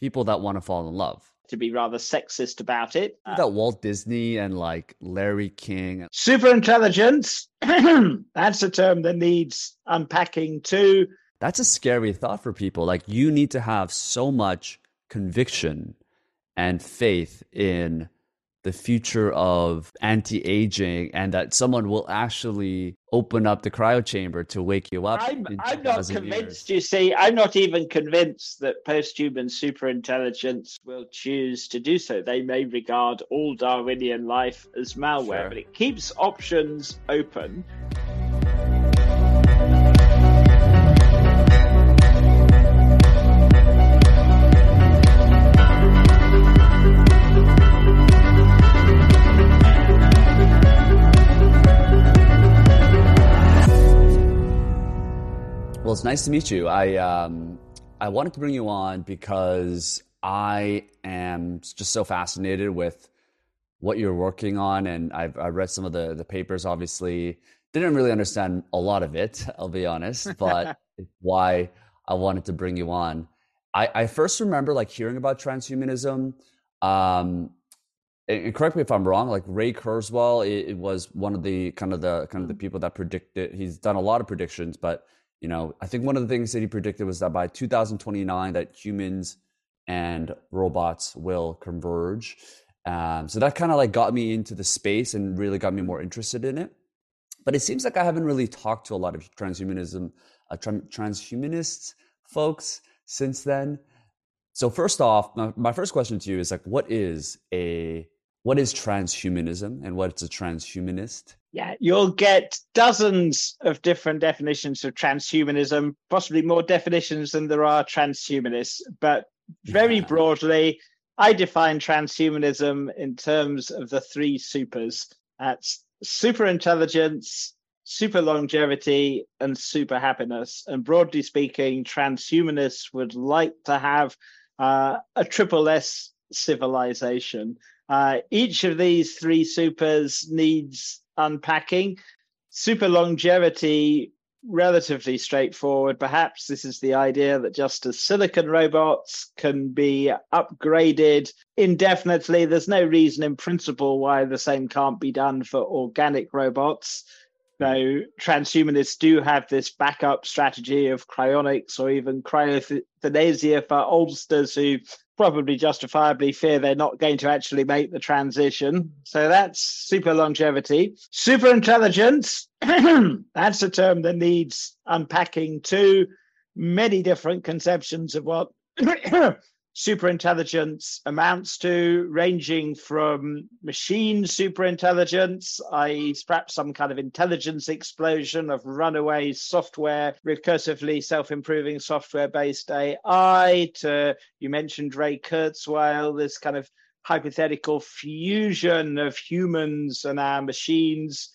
people that want to fall in love. To be rather sexist about it, uh, that Walt Disney and like Larry King, super intelligence. that's a term that needs unpacking too. That's a scary thought for people. Like you need to have so much conviction and faith in the future of anti-aging and that someone will actually open up the cryo chamber to wake you up. I'm, I'm not convinced, years. you see. I'm not even convinced that post-human superintelligence will choose to do so. They may regard all Darwinian life as malware, sure. but it keeps options open. Well, it's nice to meet you. I um, I wanted to bring you on because I am just so fascinated with what you're working on, and I've I read some of the the papers. Obviously, didn't really understand a lot of it. I'll be honest, but why I wanted to bring you on. I, I first remember like hearing about transhumanism. Um, and correct me if I'm wrong. Like Ray Kurzweil, it, it was one of the kind of the kind of the mm. people that predicted. He's done a lot of predictions, but you know, I think one of the things that he predicted was that by 2029 that humans and robots will converge. Um, so that kind of like got me into the space and really got me more interested in it. But it seems like I haven't really talked to a lot of transhumanism, uh, tra- transhumanists folks since then. So first off, my, my first question to you is like, what is a what is transhumanism and what's a transhumanist? Yeah, you'll get dozens of different definitions of transhumanism, possibly more definitions than there are transhumanists. But very yeah. broadly, I define transhumanism in terms of the three supers. That's super intelligence, super longevity, and super happiness. And broadly speaking, transhumanists would like to have uh, a triple S civilization. Uh, each of these three supers needs unpacking. Super longevity, relatively straightforward. Perhaps this is the idea that just as silicon robots can be upgraded indefinitely, there's no reason in principle why the same can't be done for organic robots. Though transhumanists do have this backup strategy of cryonics or even cryothanasia for oldsters who probably justifiably fear they're not going to actually make the transition. So that's super longevity. Super intelligence, that's a term that needs unpacking too. Many different conceptions of what superintelligence amounts to, ranging from machine superintelligence, i.e., perhaps some kind of intelligence explosion of runaway software, recursively self improving software based AI, to you mentioned Ray Kurzweil, this kind of hypothetical fusion of humans and our machines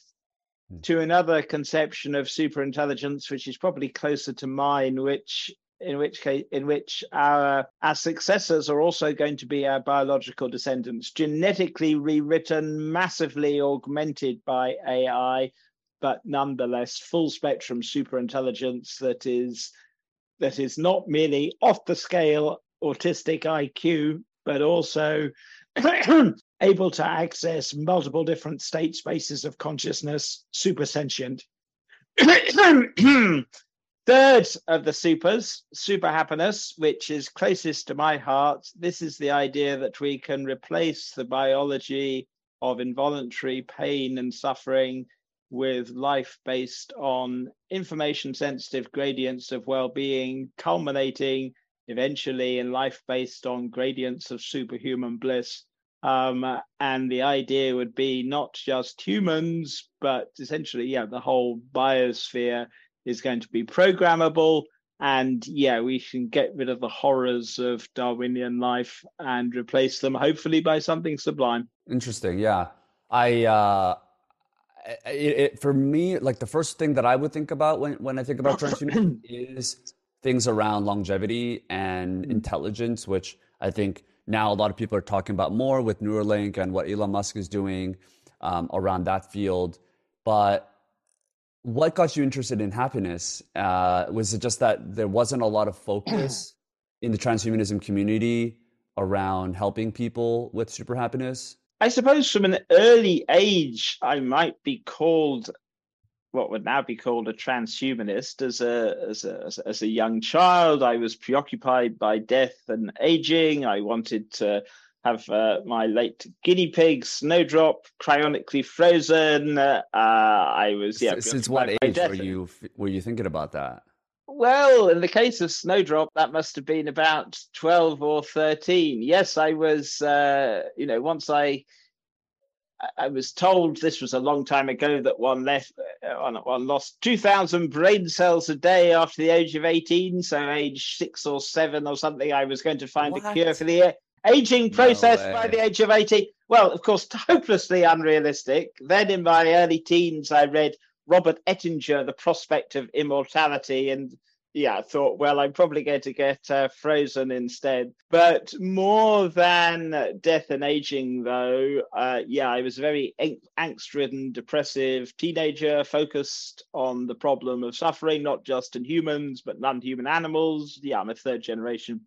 hmm. to another conception of superintelligence, which is probably closer to mine, which in which case in which our our successors are also going to be our biological descendants genetically rewritten massively augmented by ai but nonetheless full spectrum superintelligence that is that is not merely off the scale autistic iq but also able to access multiple different state spaces of consciousness super sentient Third of the supers, super happiness, which is closest to my heart. This is the idea that we can replace the biology of involuntary pain and suffering with life based on information sensitive gradients of well being, culminating eventually in life based on gradients of superhuman bliss. Um, and the idea would be not just humans, but essentially, yeah, the whole biosphere is going to be programmable. And yeah, we can get rid of the horrors of Darwinian life and replace them hopefully by something sublime. Interesting. Yeah. I, uh, it, it, for me, like the first thing that I would think about when, when I think about transhumanism is things around longevity and mm. intelligence, which I think now a lot of people are talking about more with Neuralink and what Elon Musk is doing um, around that field. But what got you interested in happiness? Uh, was it just that there wasn't a lot of focus in the transhumanism community around helping people with super happiness? I suppose from an early age, I might be called what would now be called a transhumanist. As a, as a as a young child, I was preoccupied by death and aging. I wanted to have uh, my late guinea pig Snowdrop cryonically frozen. Uh, I was yeah. Since what age were you were you thinking about that? Well, in the case of Snowdrop, that must have been about twelve or thirteen. Yes, I was. Uh, you know, once I I was told this was a long time ago that one left uh, one, one lost 2000 brain cells a day after the age of 18 so age 6 or 7 or something I was going to find what? a cure for the aging process no by the age of 80 well of course hopelessly unrealistic then in my early teens I read Robert Ettinger The Prospect of Immortality and yeah, I thought, well, I'm probably going to get uh, Frozen instead. But more than death and aging, though, uh, yeah, I was a very angst ridden, depressive teenager focused on the problem of suffering, not just in humans, but non human animals. Yeah, I'm a third generation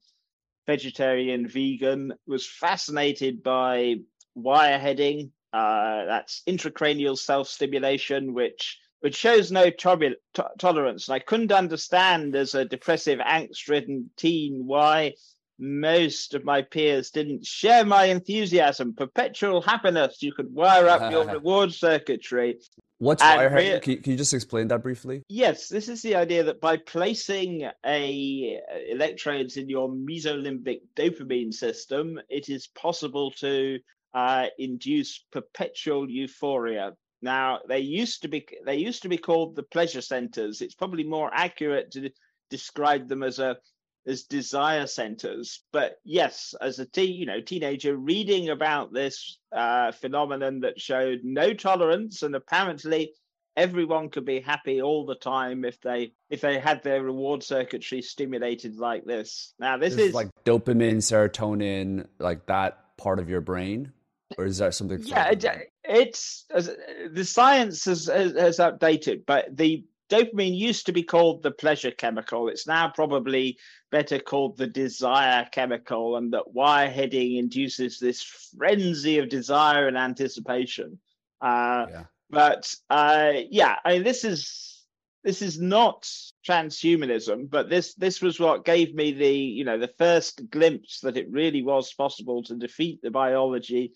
vegetarian, vegan, was fascinated by wireheading. Uh, that's intracranial self stimulation, which which shows no to- tolerance. And I couldn't understand as a depressive, angst ridden teen why most of my peers didn't share my enthusiasm. Perpetual happiness. You could wire up your reward circuitry. What's wire? Can, can, you just explain that briefly? Yes, this is the idea that by placing a uh, electrodes in your mesolimbic dopamine system, it is possible to uh, induce perpetual euphoria. Now they used to be they used to be called the pleasure centers. It's probably more accurate to describe them as a as desire centers. But yes, as a teen, you know, teenager reading about this uh, phenomenon that showed no tolerance, and apparently everyone could be happy all the time if they if they had their reward circuitry stimulated like this. Now this, this is like dopamine, serotonin, like that part of your brain or is that something? Yeah, it, it's the science has, has updated, but the dopamine used to be called the pleasure chemical. It's now probably better called the desire chemical, and that wireheading induces this frenzy of desire and anticipation. Uh, yeah. But uh, yeah, I mean, this is this is not transhumanism, but this this was what gave me the you know the first glimpse that it really was possible to defeat the biology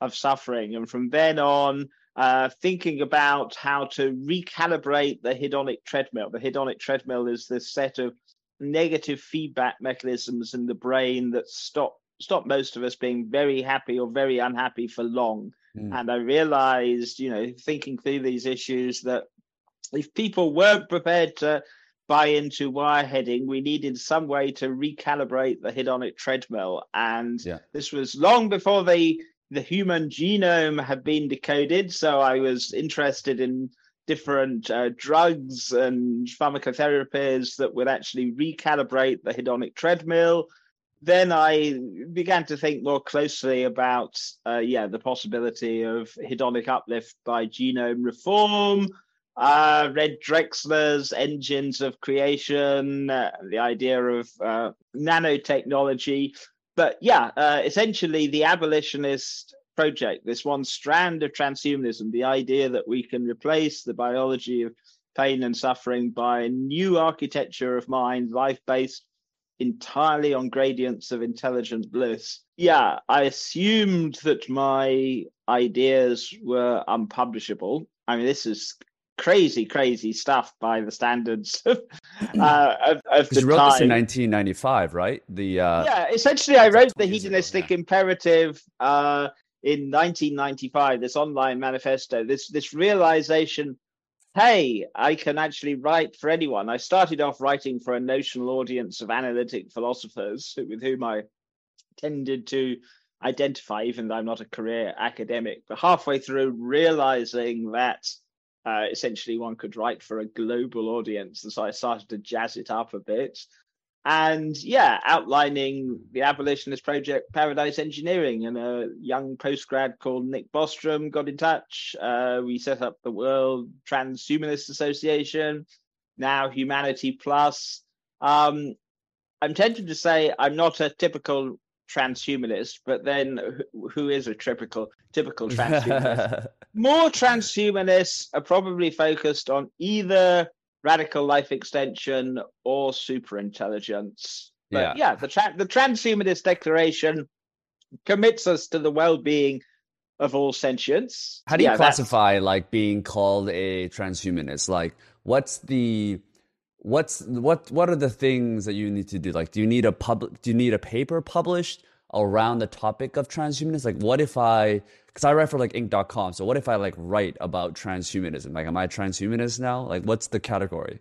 of suffering. And from then on, uh, thinking about how to recalibrate the hedonic treadmill. The hedonic treadmill is this set of negative feedback mechanisms in the brain that stop stop most of us being very happy or very unhappy for long. Mm. And I realized, you know, thinking through these issues that if people weren't prepared to buy into wireheading, we needed some way to recalibrate the hedonic treadmill. And yeah. this was long before they the human genome had been decoded. So I was interested in different uh, drugs and pharmacotherapies that would actually recalibrate the hedonic treadmill. Then I began to think more closely about, uh, yeah, the possibility of hedonic uplift by genome reform. Uh, read Drexler's Engines of Creation, uh, the idea of uh, nanotechnology but yeah, uh, essentially the abolitionist project, this one strand of transhumanism, the idea that we can replace the biology of pain and suffering by a new architecture of mind, life based entirely on gradients of intelligent bliss. Yeah, I assumed that my ideas were unpublishable. I mean, this is crazy, crazy stuff by the standards of, uh, of, of the you wrote time. this in 1995, right? The uh, yeah, essentially, I wrote the hedonistic ago, yeah. imperative uh, in 1995. This online manifesto, this this realization. Hey, I can actually write for anyone. I started off writing for a notional audience of analytic philosophers with whom I tended to identify, even though I'm not a career academic. But halfway through, realizing that uh, essentially one could write for a global audience. And so I started to jazz it up a bit. And yeah, outlining the abolitionist project Paradise Engineering. And a young postgrad called Nick Bostrom got in touch. Uh, we set up the World Transhumanist Association, now Humanity Plus. Um, I'm tempted to say I'm not a typical transhumanist, but then who is a typical typical transhumanist? More transhumanists are probably focused on either radical life extension or superintelligence. But yeah, yeah the tra- the transhumanist declaration commits us to the well-being of all sentience. How do you yeah, classify that's... like being called a transhumanist? Like what's the what's what what are the things that you need to do? Like do you need a public do you need a paper published around the topic of transhumanism like what if i because i write for like inc.com so what if i like write about transhumanism? Like am i transhumanist now? Like what's the category?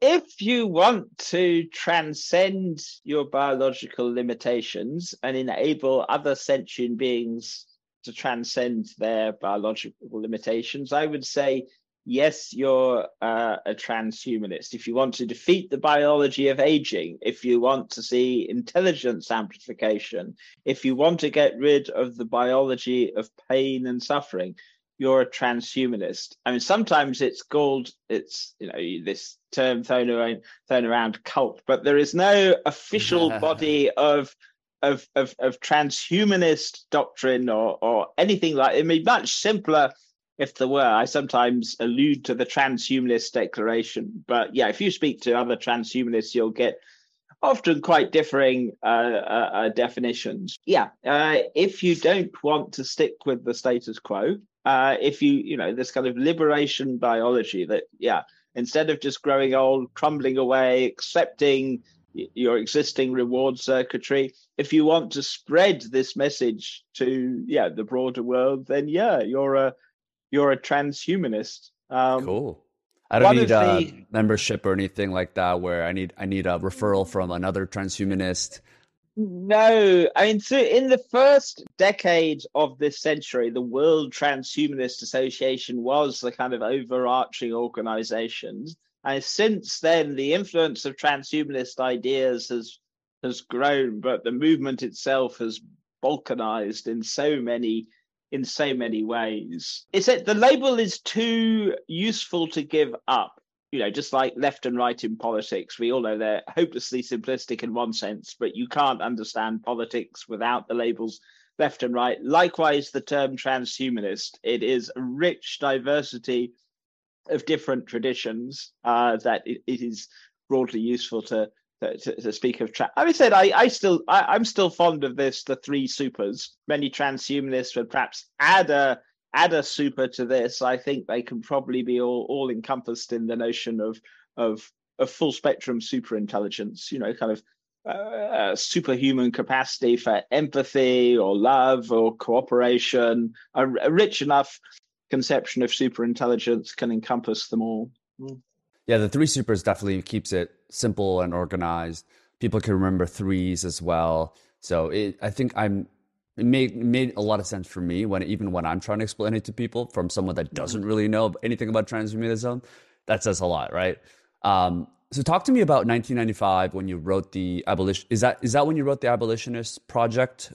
If you want to transcend your biological limitations and enable other sentient beings to transcend their biological limitations i would say yes, you're uh, a transhumanist. If you want to defeat the biology of aging, if you want to see intelligence amplification, if you want to get rid of the biology of pain and suffering, you're a transhumanist. I mean, sometimes it's called it's you know this term thrown around thrown around cult, but there is no official body of of of, of transhumanist doctrine or or anything like it. Be much simpler if there were. I sometimes allude to the transhumanist declaration, but yeah, if you speak to other transhumanists, you'll get often quite differing uh, uh, uh, definitions. Yeah, uh, if you don't want to stick with the status quo, uh, if you, you know, this kind of liberation biology that, yeah, instead of just growing old, crumbling away, accepting your existing reward circuitry, if you want to spread this message to, yeah, the broader world, then yeah, you're a you're a transhumanist. Um, cool. I don't need a the, membership or anything like that. Where I need I need a referral from another transhumanist. No, I mean, so in the first decade of this century, the World Transhumanist Association was the kind of overarching organization. And since then, the influence of transhumanist ideas has has grown, but the movement itself has balkanized in so many in so many ways. It's that the label is too useful to give up. You know, just like left and right in politics, we all know they're hopelessly simplistic in one sense, but you can't understand politics without the labels left and right. Likewise, the term transhumanist, it is a rich diversity of different traditions uh, that it, it is broadly useful to to, to, speak of. I said I, I still I, am still fond of this the three supers. Many transhumanists would perhaps add a add a super to this. I think they can probably be all all encompassed in the notion of of of full spectrum super intelligence. You know, kind of uh, superhuman capacity for empathy or love or cooperation. A, a rich enough conception of super intelligence can encompass them all. Mm. Yeah, the three supers definitely keeps it simple and organized. People can remember threes as well. So it, I think I'm it made made a lot of sense for me when even when I'm trying to explain it to people from someone that doesn't really know anything about transhumanism. That says a lot, right? Um, so talk to me about 1995 when you wrote the abolition. Is that is that when you wrote the abolitionist project?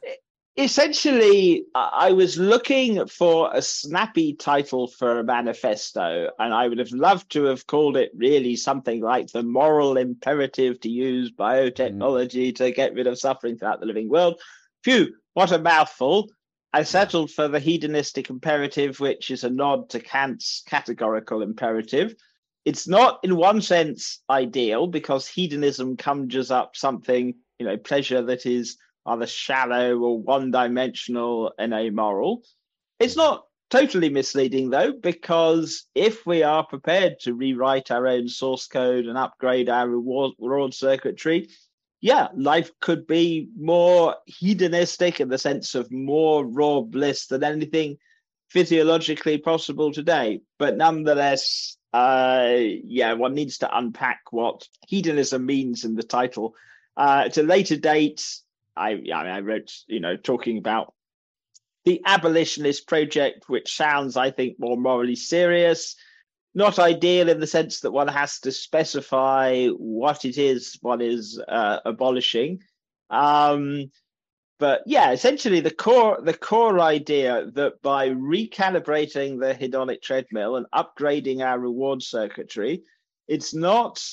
Essentially, I was looking for a snappy title for a manifesto, and I would have loved to have called it really something like the moral imperative to use biotechnology mm. to get rid of suffering throughout the living world. Phew, what a mouthful. I settled for the hedonistic imperative, which is a nod to Kant's categorical imperative. It's not, in one sense, ideal because hedonism conjures up something, you know, pleasure that is either shallow or one dimensional and amoral. It's not totally misleading though, because if we are prepared to rewrite our own source code and upgrade our reward, reward circuitry, yeah, life could be more hedonistic in the sense of more raw bliss than anything physiologically possible today. But nonetheless, uh, yeah, one needs to unpack what hedonism means in the title. Uh, at a later date, I, I, mean, I wrote, you know, talking about the abolitionist project, which sounds, I think, more morally serious. Not ideal in the sense that one has to specify what it is one is uh, abolishing. Um, but yeah, essentially the core the core idea that by recalibrating the hedonic treadmill and upgrading our reward circuitry, it's not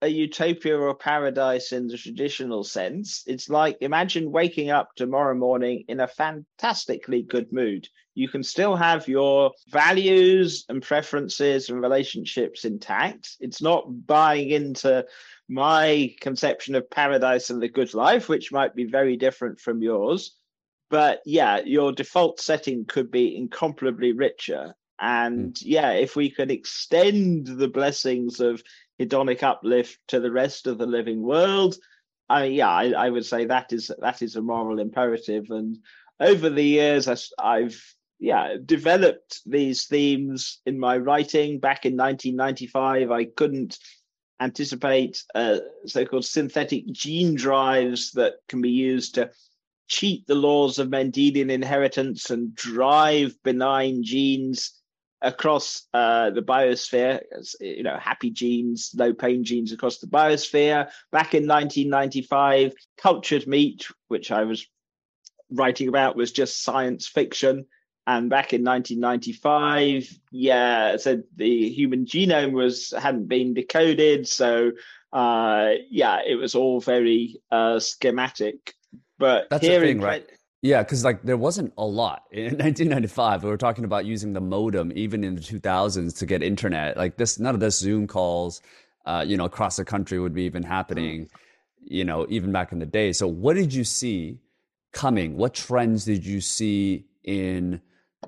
a utopia or paradise in the traditional sense. It's like imagine waking up tomorrow morning in a fantastically good mood. You can still have your values and preferences and relationships intact. It's not buying into my conception of paradise and the good life, which might be very different from yours. But yeah, your default setting could be incomparably richer. And mm. yeah, if we could extend the blessings of hedonic uplift to the rest of the living world, I mean, yeah, I, I would say that is that is a moral imperative. And over the years, I've yeah developed these themes in my writing. Back in 1995, I couldn't anticipate uh, so-called synthetic gene drives that can be used to cheat the laws of Mendelian inheritance and drive benign genes across uh, the biosphere, you know, happy genes, low pain genes across the biosphere. Back in 1995, cultured meat, which I was writing about, was just science fiction. And back in 1995, yeah, so the human genome was hadn't been decoded, so uh, yeah, it was all very uh, schematic. But That's here thing, in, right? Yeah, because like there wasn't a lot in 1995. We were talking about using the modem even in the 2000s to get internet. Like this, none of this Zoom calls, uh, you know, across the country would be even happening. You know, even back in the day. So, what did you see coming? What trends did you see in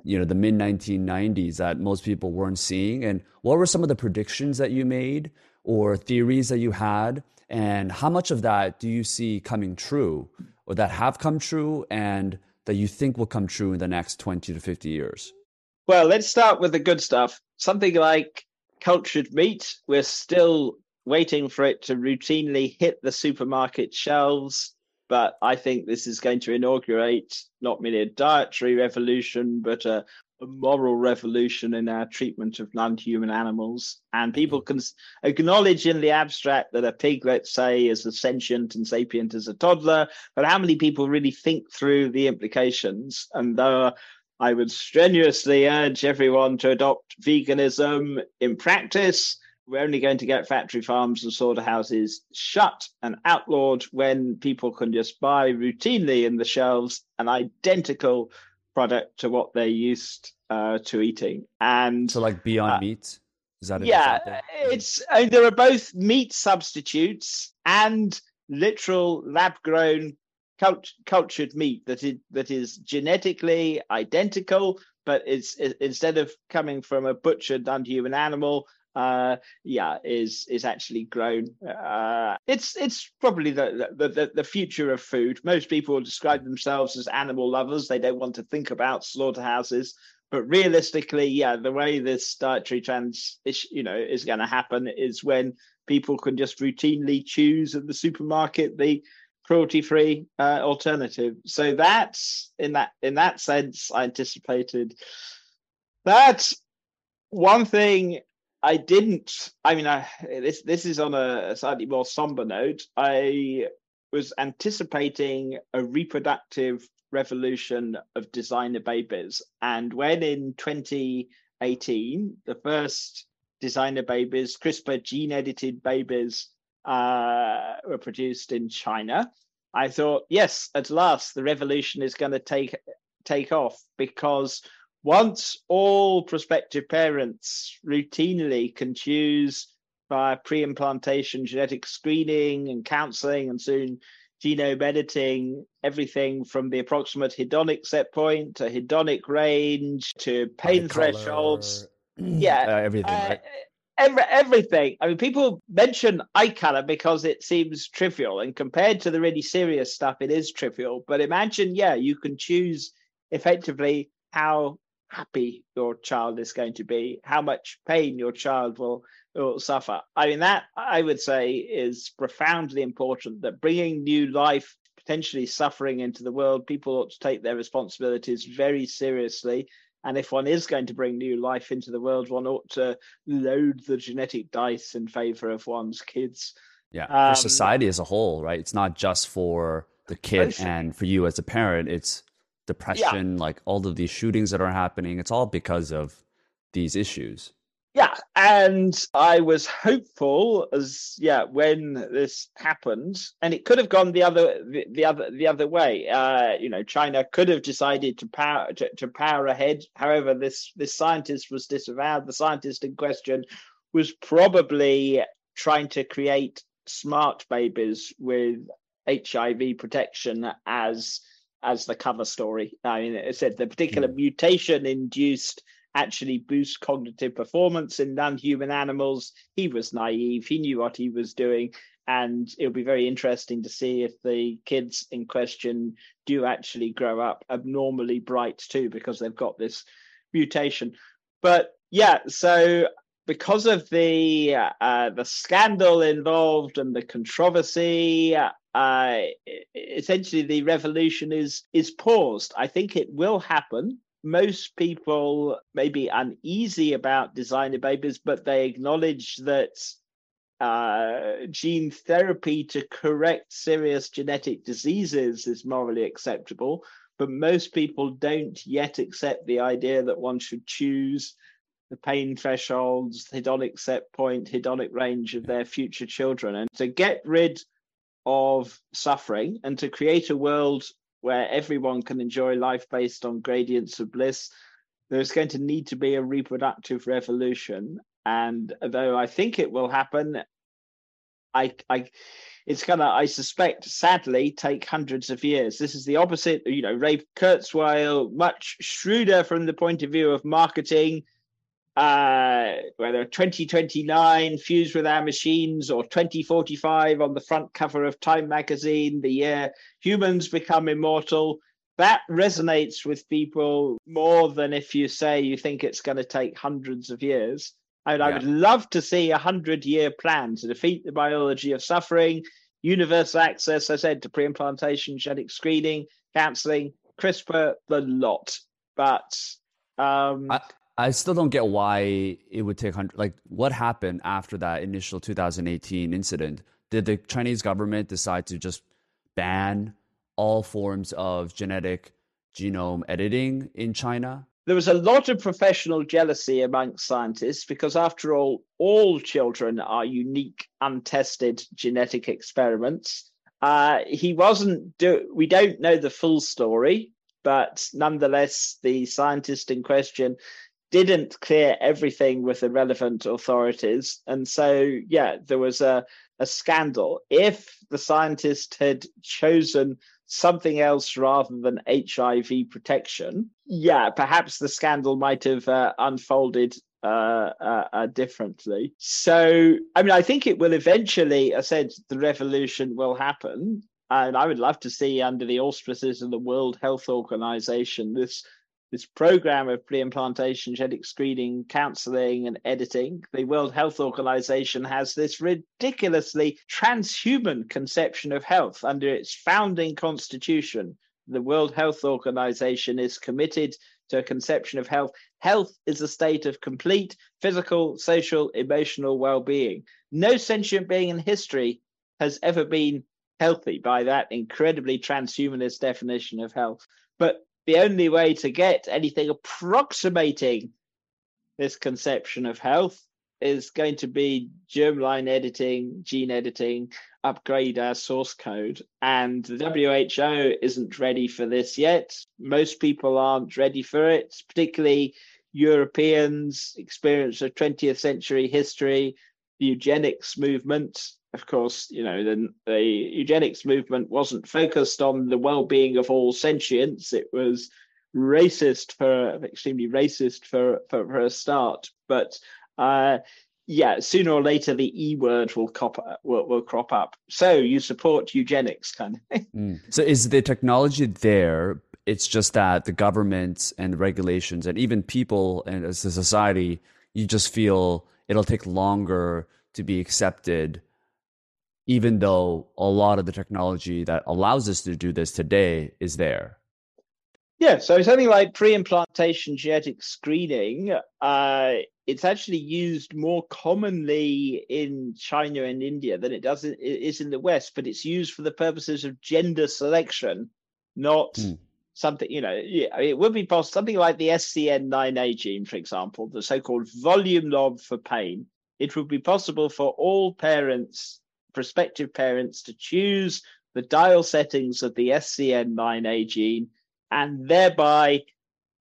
you know the mid 1990s that most people weren't seeing? And what were some of the predictions that you made or theories that you had? And how much of that do you see coming true? Or that have come true and that you think will come true in the next 20 to 50 years? Well, let's start with the good stuff. Something like cultured meat, we're still waiting for it to routinely hit the supermarket shelves. But I think this is going to inaugurate not merely a dietary revolution, but a a moral revolution in our treatment of non-human animals. And people can acknowledge in the abstract that a pig let's say is as sentient and sapient as a toddler but how many people really think through the implications? And though i would strenuously urge everyone to adopt veganism in practice. We're only going to get factory farms and slaughterhouses shut and outlawed when people can just buy routinely in the shelves an identical product to what they're used uh, to eating. And so, like Beyond uh, Meat, is that yeah? It's I mean, there are both meat substitutes and literal lab-grown cult- cultured meat that is that is genetically identical, but it's it, instead of coming from a butchered non-human animal, uh, yeah, is is actually grown. Uh, it's it's probably the, the the future of food. Most people describe themselves as animal lovers. They don't want to think about slaughterhouses. But realistically, yeah, the way this dietary trans, you know, is going to happen is when people can just routinely choose at the supermarket the cruelty-free uh, alternative. So that's in that in that sense, I anticipated that. One thing I didn't. I mean, I, this this is on a, slightly more somber note. I was anticipating a reproductive revolution of designer babies, and when in 2018 the first designer babies, CRISPR gene edited babies, uh, were produced in China, I thought, yes, at last the revolution is going to take take off because once all prospective parents routinely can choose via pre-implantation genetic screening and counseling and soon genome editing everything from the approximate hedonic set point to hedonic range to pain thresholds. Yeah uh, everything uh, right? every, everything. I mean people mention eye color because it seems trivial and compared to the really serious stuff it is trivial. But imagine yeah you can choose effectively how happy your child is going to be, how much pain your child will, will suffer. I mean, that I would say is profoundly important that bringing new life, potentially suffering into the world, people ought to take their responsibilities very seriously. And if one is going to bring new life into the world, one ought to load the genetic dice in favor of one's kids. Yeah, um, for society as a whole, right? It's not just for the kid and for you as a parent. It's depression, yeah. like all of these shootings that are happening. It's all because of these issues. yeah, and I was hopeful as yeah when this happened, and it could have gone the other the, the other the other way. Uh, you know, China could have decided to power to, to power ahead. However, this this scientist was disavowed. The scientist in question was probably trying to create smart babies with HIV protection as as the cover story. I mean, it said the particular mm. mutation induced actually boost cognitive performance in non-human animals. He was naive. He knew what he was doing. And it'll be very interesting to see if the kids in question do actually grow up abnormally bright too, because they've got this mutation. But yeah, so because of the uh, the scandal involved and the controversy, uh, essentially the revolution is is paused. I think it will happen most people may be uneasy about designer babies, but they acknowledge that uh, gene therapy to correct serious genetic diseases is morally acceptable. But most people don't yet accept the idea that one should choose the pain thresholds, hedonic set point, hedonic range of their future children. And to get rid of suffering and to create a world where everyone can enjoy life based on gradients of bliss, there's going to need to be a reproductive revolution. And though I think it will happen, I, I, it's gonna, I suspect, sadly, take hundreds of years. This is the opposite. You know, Ray Kurzweil, much shrewder from the point of view of marketing, uh, whether 2029 fused with our machines or 2045 on the front cover of Time magazine, the year humans become immortal, that resonates with people more than if you say you think it's going to take hundreds of years. And yeah. I would love to see a hundred year plan to defeat the biology of suffering, universal access, I said, to pre-implantation, genetic screening, counseling, CRISPR, the lot. But um, I, I still don't get why it would take hundred. Like, what happened after that initial 2018 incident? Did the Chinese government decide to just ban all forms of genetic genome editing in China? There was a lot of professional jealousy amongst scientists because, after all, all children are unique, untested genetic experiments. Uh, he wasn't. Do- we don't know the full story, but nonetheless, the scientist in question didn't clear everything with the relevant authorities. And so, yeah, there was a, a scandal. If the scientist had chosen something else rather than HIV protection, yeah, perhaps the scandal might have uh, unfolded uh, uh, uh, differently. So, I mean, I think it will eventually, I said, the revolution will happen. And I would love to see, under the auspices of the World Health Organization, this this program of pre-implantation genetic screening, counseling, and editing. The World Health Organization has this ridiculously transhuman conception of health under its founding constitution. The World Health Organization is committed to a conception of health. Health is a state of complete physical, social, emotional well being. No sentient being in history has ever been healthy by that incredibly transhumanist definition of health. But the only way to get anything approximating this conception of health is going to be germline editing, gene editing, upgrade our source code. And the WHO isn't ready for this yet. Most people aren't ready for it, particularly Europeans, experience of 20th century history, the eugenics movement of course, you know, the, the eugenics movement wasn't focused on the well-being of all sentients. It was racist for extremely racist for for, for a start. But uh, yeah, sooner or later the E word will, cop, will, will crop up. So you support eugenics, kind of thing. Mm. So is the technology there? It's just that the government and regulations and even people and as a society, you just feel it'll take longer to be accepted even though a lot of the technology that allows us to do this today is there. Yeah, so something like pre-implantation genetic screening, uh, it's actually used more commonly in China and India than it does in, it is in the West, but it's used for the purposes of gender selection, not mm. Something, you know, it would be possible, something like the SCN9A gene, for example, the so called volume knob for pain. It would be possible for all parents, prospective parents, to choose the dial settings of the SCN9A gene and thereby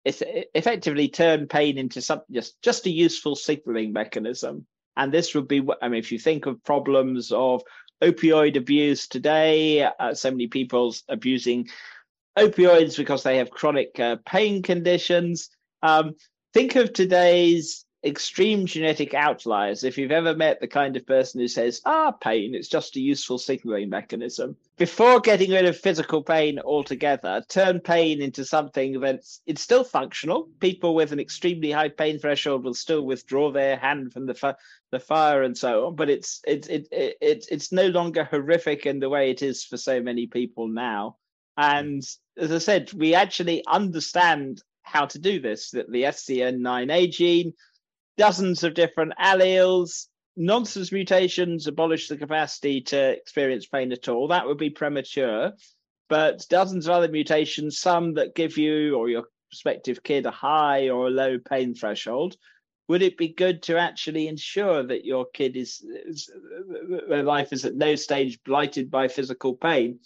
effectively turn pain into something just, just a useful signaling mechanism. And this would be, I mean, if you think of problems of opioid abuse today, uh, so many people abusing opioids because they have chronic uh, pain conditions. Um, think of today's extreme genetic outliers. If you've ever met the kind of person who says, ah, pain, it's just a useful signaling mechanism. Before getting rid of physical pain altogether, turn pain into something that's it's still functional. People with an extremely high pain threshold will still withdraw their hand from the the fire and so on, but it's it's it, it, it, it's no longer horrific in the way it is for so many people now. And as I said, we actually understand how to do this, that the SCN9A gene, dozens of different alleles, nonsense mutations abolish the capacity to experience pain at all. That would be premature. But dozens of other mutations, some that give you or your prospective kid a high or a low pain threshold, would it be good to actually ensure that your kid is, is their life is at no stage blighted by physical pain?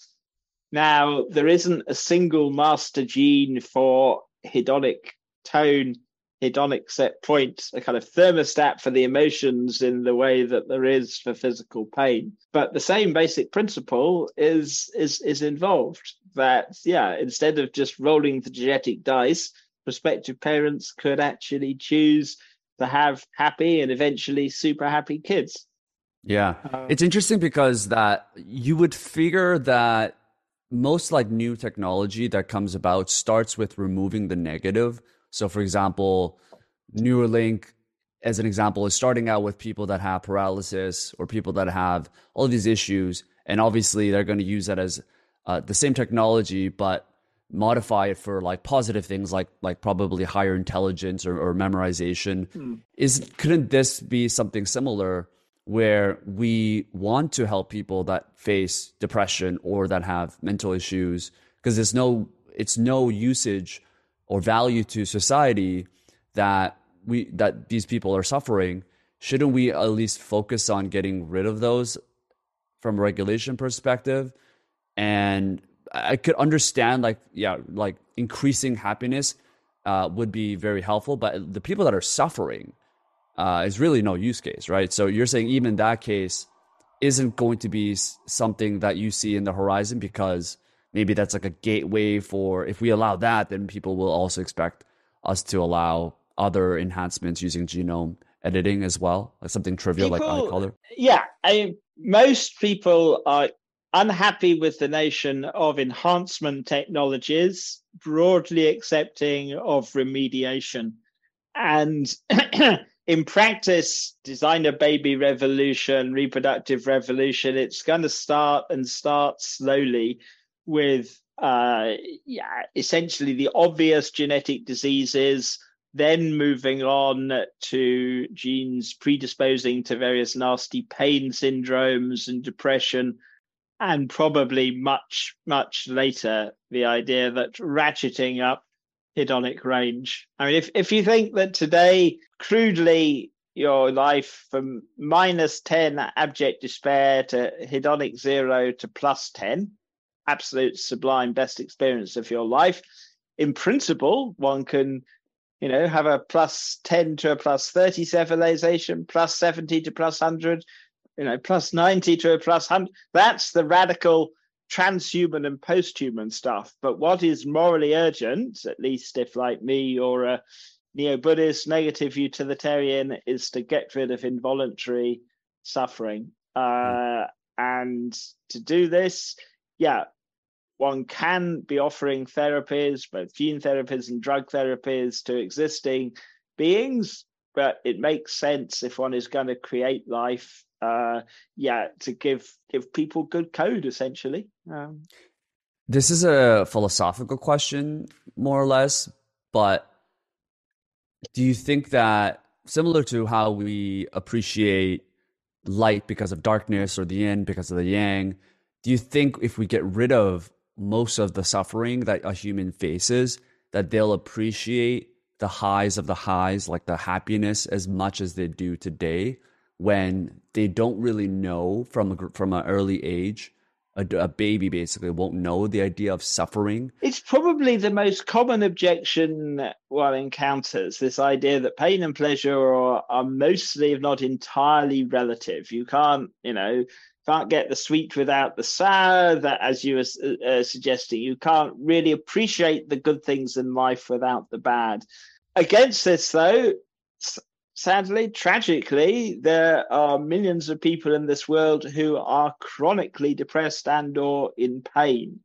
Now, there isn't a single master gene for hedonic tone, hedonic set point, a kind of thermostat for the emotions in the way that there is for physical pain. But the same basic principle is is is involved. That yeah, instead of just rolling the genetic dice, prospective parents could actually choose to have happy and eventually super happy kids. Yeah. Um, it's interesting because that you would figure that most like new technology that comes about starts with removing the negative. So, for example, Neuralink, as an example, is starting out with people that have paralysis or people that have all of these issues, and obviously they're going to use that as uh, the same technology, but modify it for like positive things like like probably higher intelligence or, or memorization. Hmm. Is couldn't this be something similar? Where we want to help people that face depression or that have mental issues because there's no it's no usage or value to society that we that these people are suffering. Shouldn't we at least focus on getting rid of those from a regulation perspective? And i could understand like yeah like increasing happiness uh, would be very helpful but the people that are suffering uh, is really no use case, right? So you're saying even that case isn't going to be something that you see in the horizon because maybe that's like a gateway for if we allow that, then people will also expect us to allow other enhancements using genome editing as well, like something trivial people, like eye color. Yeah, I most people are unhappy with the notion of enhancement technologies, broadly accepting of remediation. And in practice, designer baby revolution, reproductive revolution, it's going to start and start slowly with uh, yeah, essentially the obvious genetic diseases, then moving on to genes predisposing to various nasty pain syndromes and depression, and probably much, much later, the idea that ratcheting up hedonic range. I mean, if, if you think that today, crudely, your life from minus 10 abject despair to hedonic zero to plus 10, absolute sublime best experience of your life. In principle, one can, you know, have a plus 10 to a plus 30 civilization, plus 70 to plus 100, you know, plus 90 to a plus 100. That's the radical transhuman and posthuman stuff. But what is morally urgent, at least if like me you're a neo-Buddhist negative utilitarian, is to get rid of involuntary suffering. Uh, and to do this, yeah, one can be offering therapies, both gene therapies and drug therapies, to existing beings, but it makes sense if one is going to create life uh, yeah, to give give people good code essentially. Um, this is a philosophical question, more or less, but do you think that similar to how we appreciate light because of darkness or the yin because of the yang, do you think if we get rid of most of the suffering that a human faces, that they'll appreciate the highs of the highs, like the happiness, as much as they do today, when they don't really know from a, from an early age. A, a baby basically won't know the idea of suffering. It's probably the most common objection one encounters this idea that pain and pleasure are, are mostly, if not entirely, relative. You can't, you know, can't get the sweet without the sour that as you were uh, uh, suggesting you can't really appreciate the good things in life without the bad against this though sadly tragically there are millions of people in this world who are chronically depressed and or in pain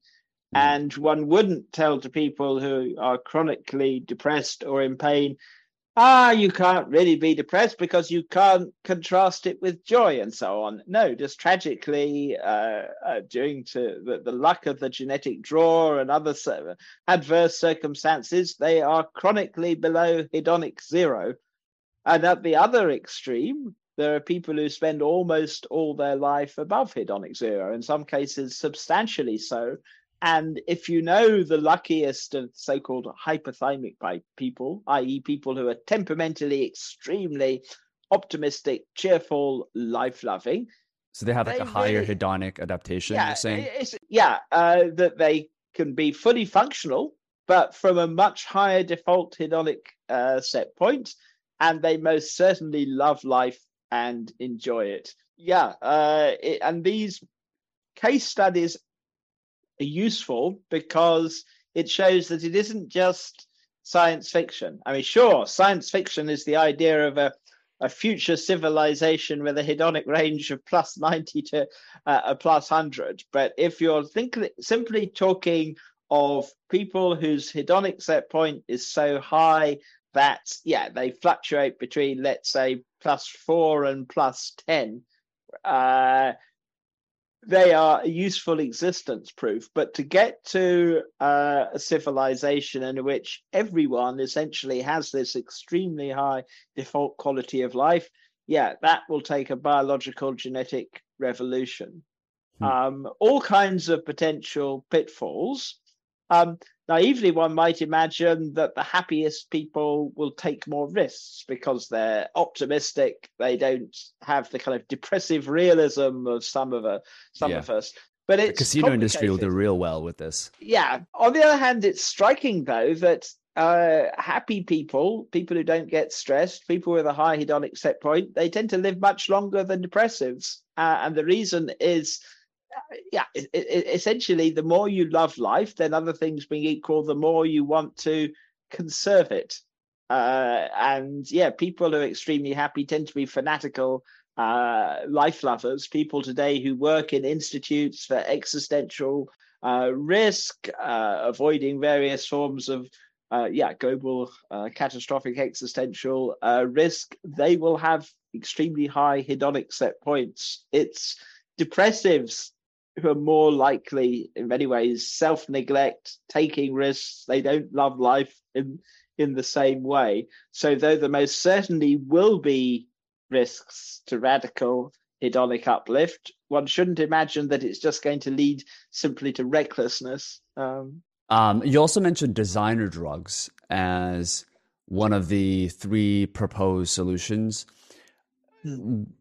mm. and one wouldn't tell to people who are chronically depressed or in pain ah, you can't really be depressed because you can't contrast it with joy and so on. No, just tragically, uh, uh, due to the, the, luck of the genetic draw and other adverse circumstances, they are chronically below hedonic zero. And at the other extreme, there are people who spend almost all their life above hedonic zero, in some cases substantially so, and if you know the luckiest of so called hyperthymic people, i.e., people who are temperamentally extremely optimistic, cheerful, life loving. So they have like they a higher really, hedonic adaptation, yeah, you're saying? yeah, uh, that they can be fully functional, but from a much higher default hedonic uh, set point, and they most certainly love life and enjoy it. Yeah, uh, it, and these case studies are useful because it shows that it isn't just science fiction. I mean, sure, science fiction is the idea of a, a future civilization with a hedonic range of plus 90 to uh, a plus 100. But if you're think, simply talking of people whose hedonic set point is so high that, yeah, they fluctuate between, let's say, plus four and plus 10. Uh, they are a useful existence proof. But to get to uh, a civilization in which everyone essentially has this extremely high default quality of life, yeah, that will take a biological genetic revolution. Hmm. Um, all kinds of potential pitfalls. Um, naively, one might imagine that the happiest people will take more risks because they're optimistic. They don't have the kind of depressive realism of some of a, some yeah. of us. But it's the casino industry will do real well with this. Yeah. On the other hand, it's striking though that uh, happy people, people who don't get stressed, people with a high hedonic set point, they tend to live much longer than depressives. Uh, and the reason is yeah, it, it, essentially, the more you love life, then other things being equal, the more you want to conserve it. Uh, and yeah, people who are extremely happy tend to be fanatical uh, life lovers. People today who work in institutes for existential uh, risk, uh, avoiding various forms of uh, yeah, global uh, catastrophic existential risk, they will have extremely high hedonic set points. It's depressives who are more likely, in many ways, self neglect, taking risks. They don't love life in in the same way. So, though there most certainly will be risks to radical hedonic uplift, one shouldn't imagine that it's just going to lead simply to recklessness. Um, um, you also mentioned designer drugs as one of the three proposed solutions.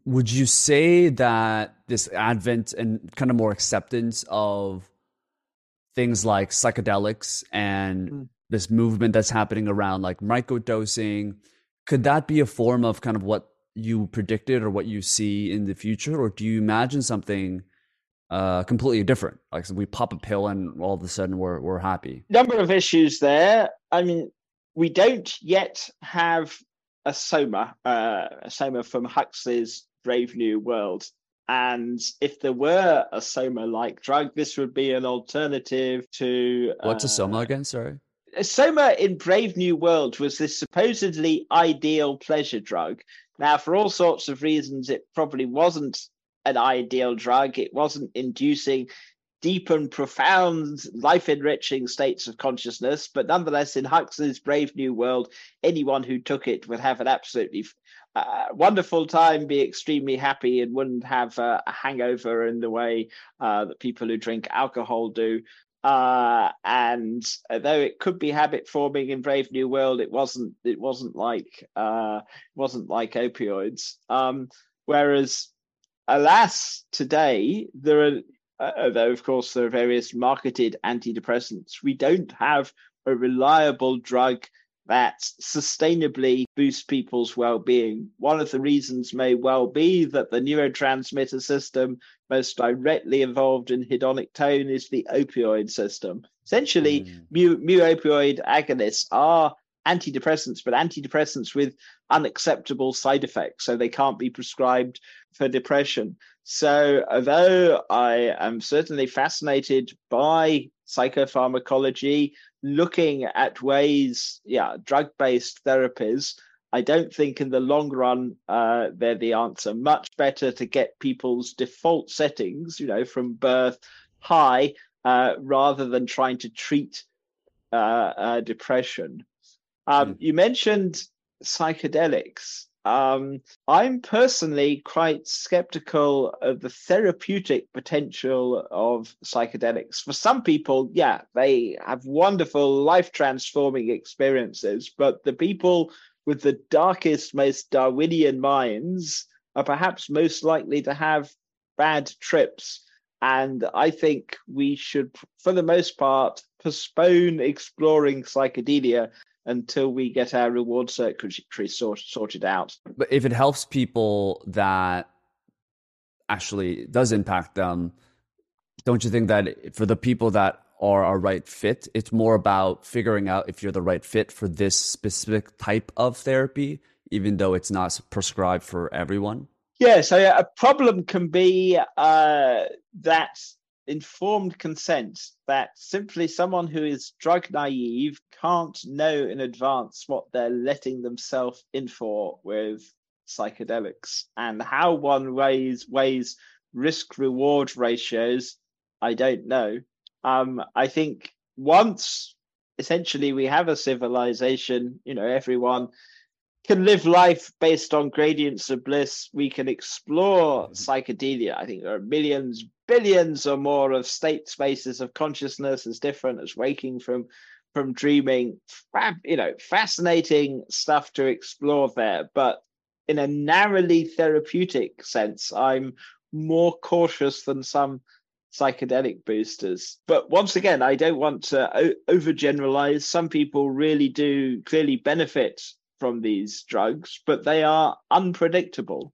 Would you say that this advent and kind of more acceptance of things like psychedelics and mm. this movement that's happening around like microdosing, could that be a form of kind of what you predicted or what you see in the future? Or do you imagine something uh, completely different? Like so we pop a pill and all of a sudden we're, we're happy. Number of issues there. I mean, we don't yet have a soma, uh, a soma from Huxley's Brave New World. And if there were a soma-like drug, this would be an alternative to. What's uh, a soma again? Sorry. A soma in Brave New World was this supposedly ideal pleasure drug. Now, for all sorts of reasons, it probably wasn't an ideal drug. It wasn't inducing deep and profound, life enriching states of consciousness. But nonetheless, in Huxley's Brave New World, anyone who took it would have an absolutely uh, wonderful time, be extremely happy, and wouldn't have a hangover in the way uh, that people who drink alcohol do. Uh, and though it could be habit forming in Brave New World, it wasn't. It wasn't like uh, wasn't like opioids. Um, whereas, alas, today there are. Uh, although of course there are various marketed antidepressants, we don't have a reliable drug that sustainably boosts people's well-being. One of the reasons may well be that the neurotransmitter system most directly involved in hedonic tone is the opioid system. Essentially, mm. mu, mu opioid agonists are antidepressants, but antidepressants with unacceptable side effects, so they can't be prescribed for depression. So, although I am certainly fascinated by psychopharmacology, looking at ways, yeah, drug based therapies, I don't think in the long run uh, they're the answer. Much better to get people's default settings, you know, from birth high, uh, rather than trying to treat uh, uh depression. Um, mm. You mentioned psychedelics. Um, I'm personally quite skeptical of the therapeutic potential of psychedelics. For some people, yeah, they have wonderful life transforming experiences, but the people with the darkest, most Darwinian minds are perhaps most likely to have bad trips. And I think we should, for the most part, postpone exploring psychedelia until we get our reward circuitry sort, sorted out. But if it helps people that actually does impact them, don't you think that for the people that are a right fit, it's more about figuring out if you're the right fit for this specific type of therapy, even though it's not prescribed for everyone? Yeah, so a problem can be uh, that informed consent that simply someone who is drug naive can't know in advance what they're letting themselves in for with psychedelics and how one weighs weighs risk reward ratios i don't know um, i think once essentially we have a civilization you know everyone can live life based on gradients of bliss. We can explore mm-hmm. psychedelia. I think there are millions, billions or more of state spaces of consciousness as different as waking from from dreaming. You know, fascinating stuff to explore there. But in a narrowly therapeutic sense, I'm more cautious than some psychedelic boosters. But once again, I don't want to o- overgeneralize. Some people really do clearly benefit from these drugs, but they are unpredictable.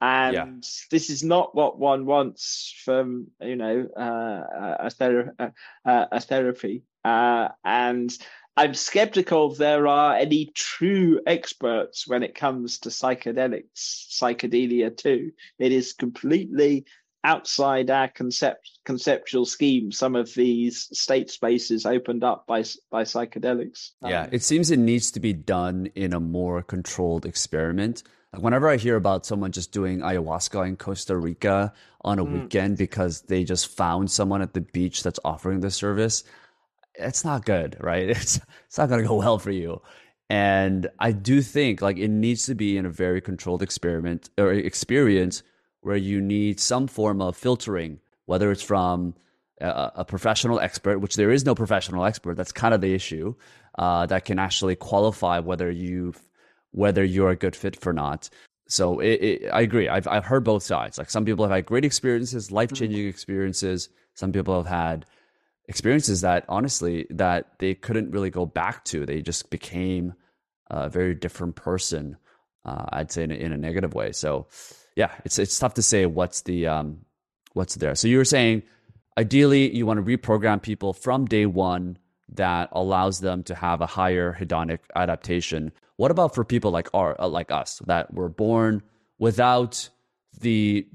And yeah. this is not what one wants from, you know, uh, a, ther- uh, a therapy. Uh, and I'm skeptical there are any true experts when it comes to psychedelics, psychedelia too. It is completely outside our concept conceptual scheme some of these state spaces opened up by by psychedelics. Yeah um, it seems it needs to be done in a more controlled experiment. Like whenever i hear about someone just doing ayahuasca in costa rica on a mm. weekend because they just found someone at the beach that's offering the service it's not good right? It's it's not going to go well for you. And i do think like it needs to be in a very controlled experiment or experience where you need some form of filtering, whether it's from a, a professional expert, which there is no professional expert. That's kind of the issue uh, that can actually qualify whether you whether you're a good fit for not. So it, it, I agree. I've I've heard both sides. Like some people have had great experiences, life changing experiences. Some people have had experiences that honestly that they couldn't really go back to. They just became a very different person. Uh, I'd say in a, in a negative way. So yeah, it's it's tough to say what's the um, what's there. So you were saying ideally you want to reprogram people from day one that allows them to have a higher hedonic adaptation. What about for people like our uh, like us that were born without the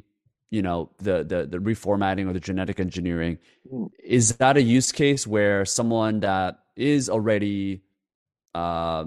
you know the the the reformatting or the genetic engineering? Is that a use case where someone that is already uh,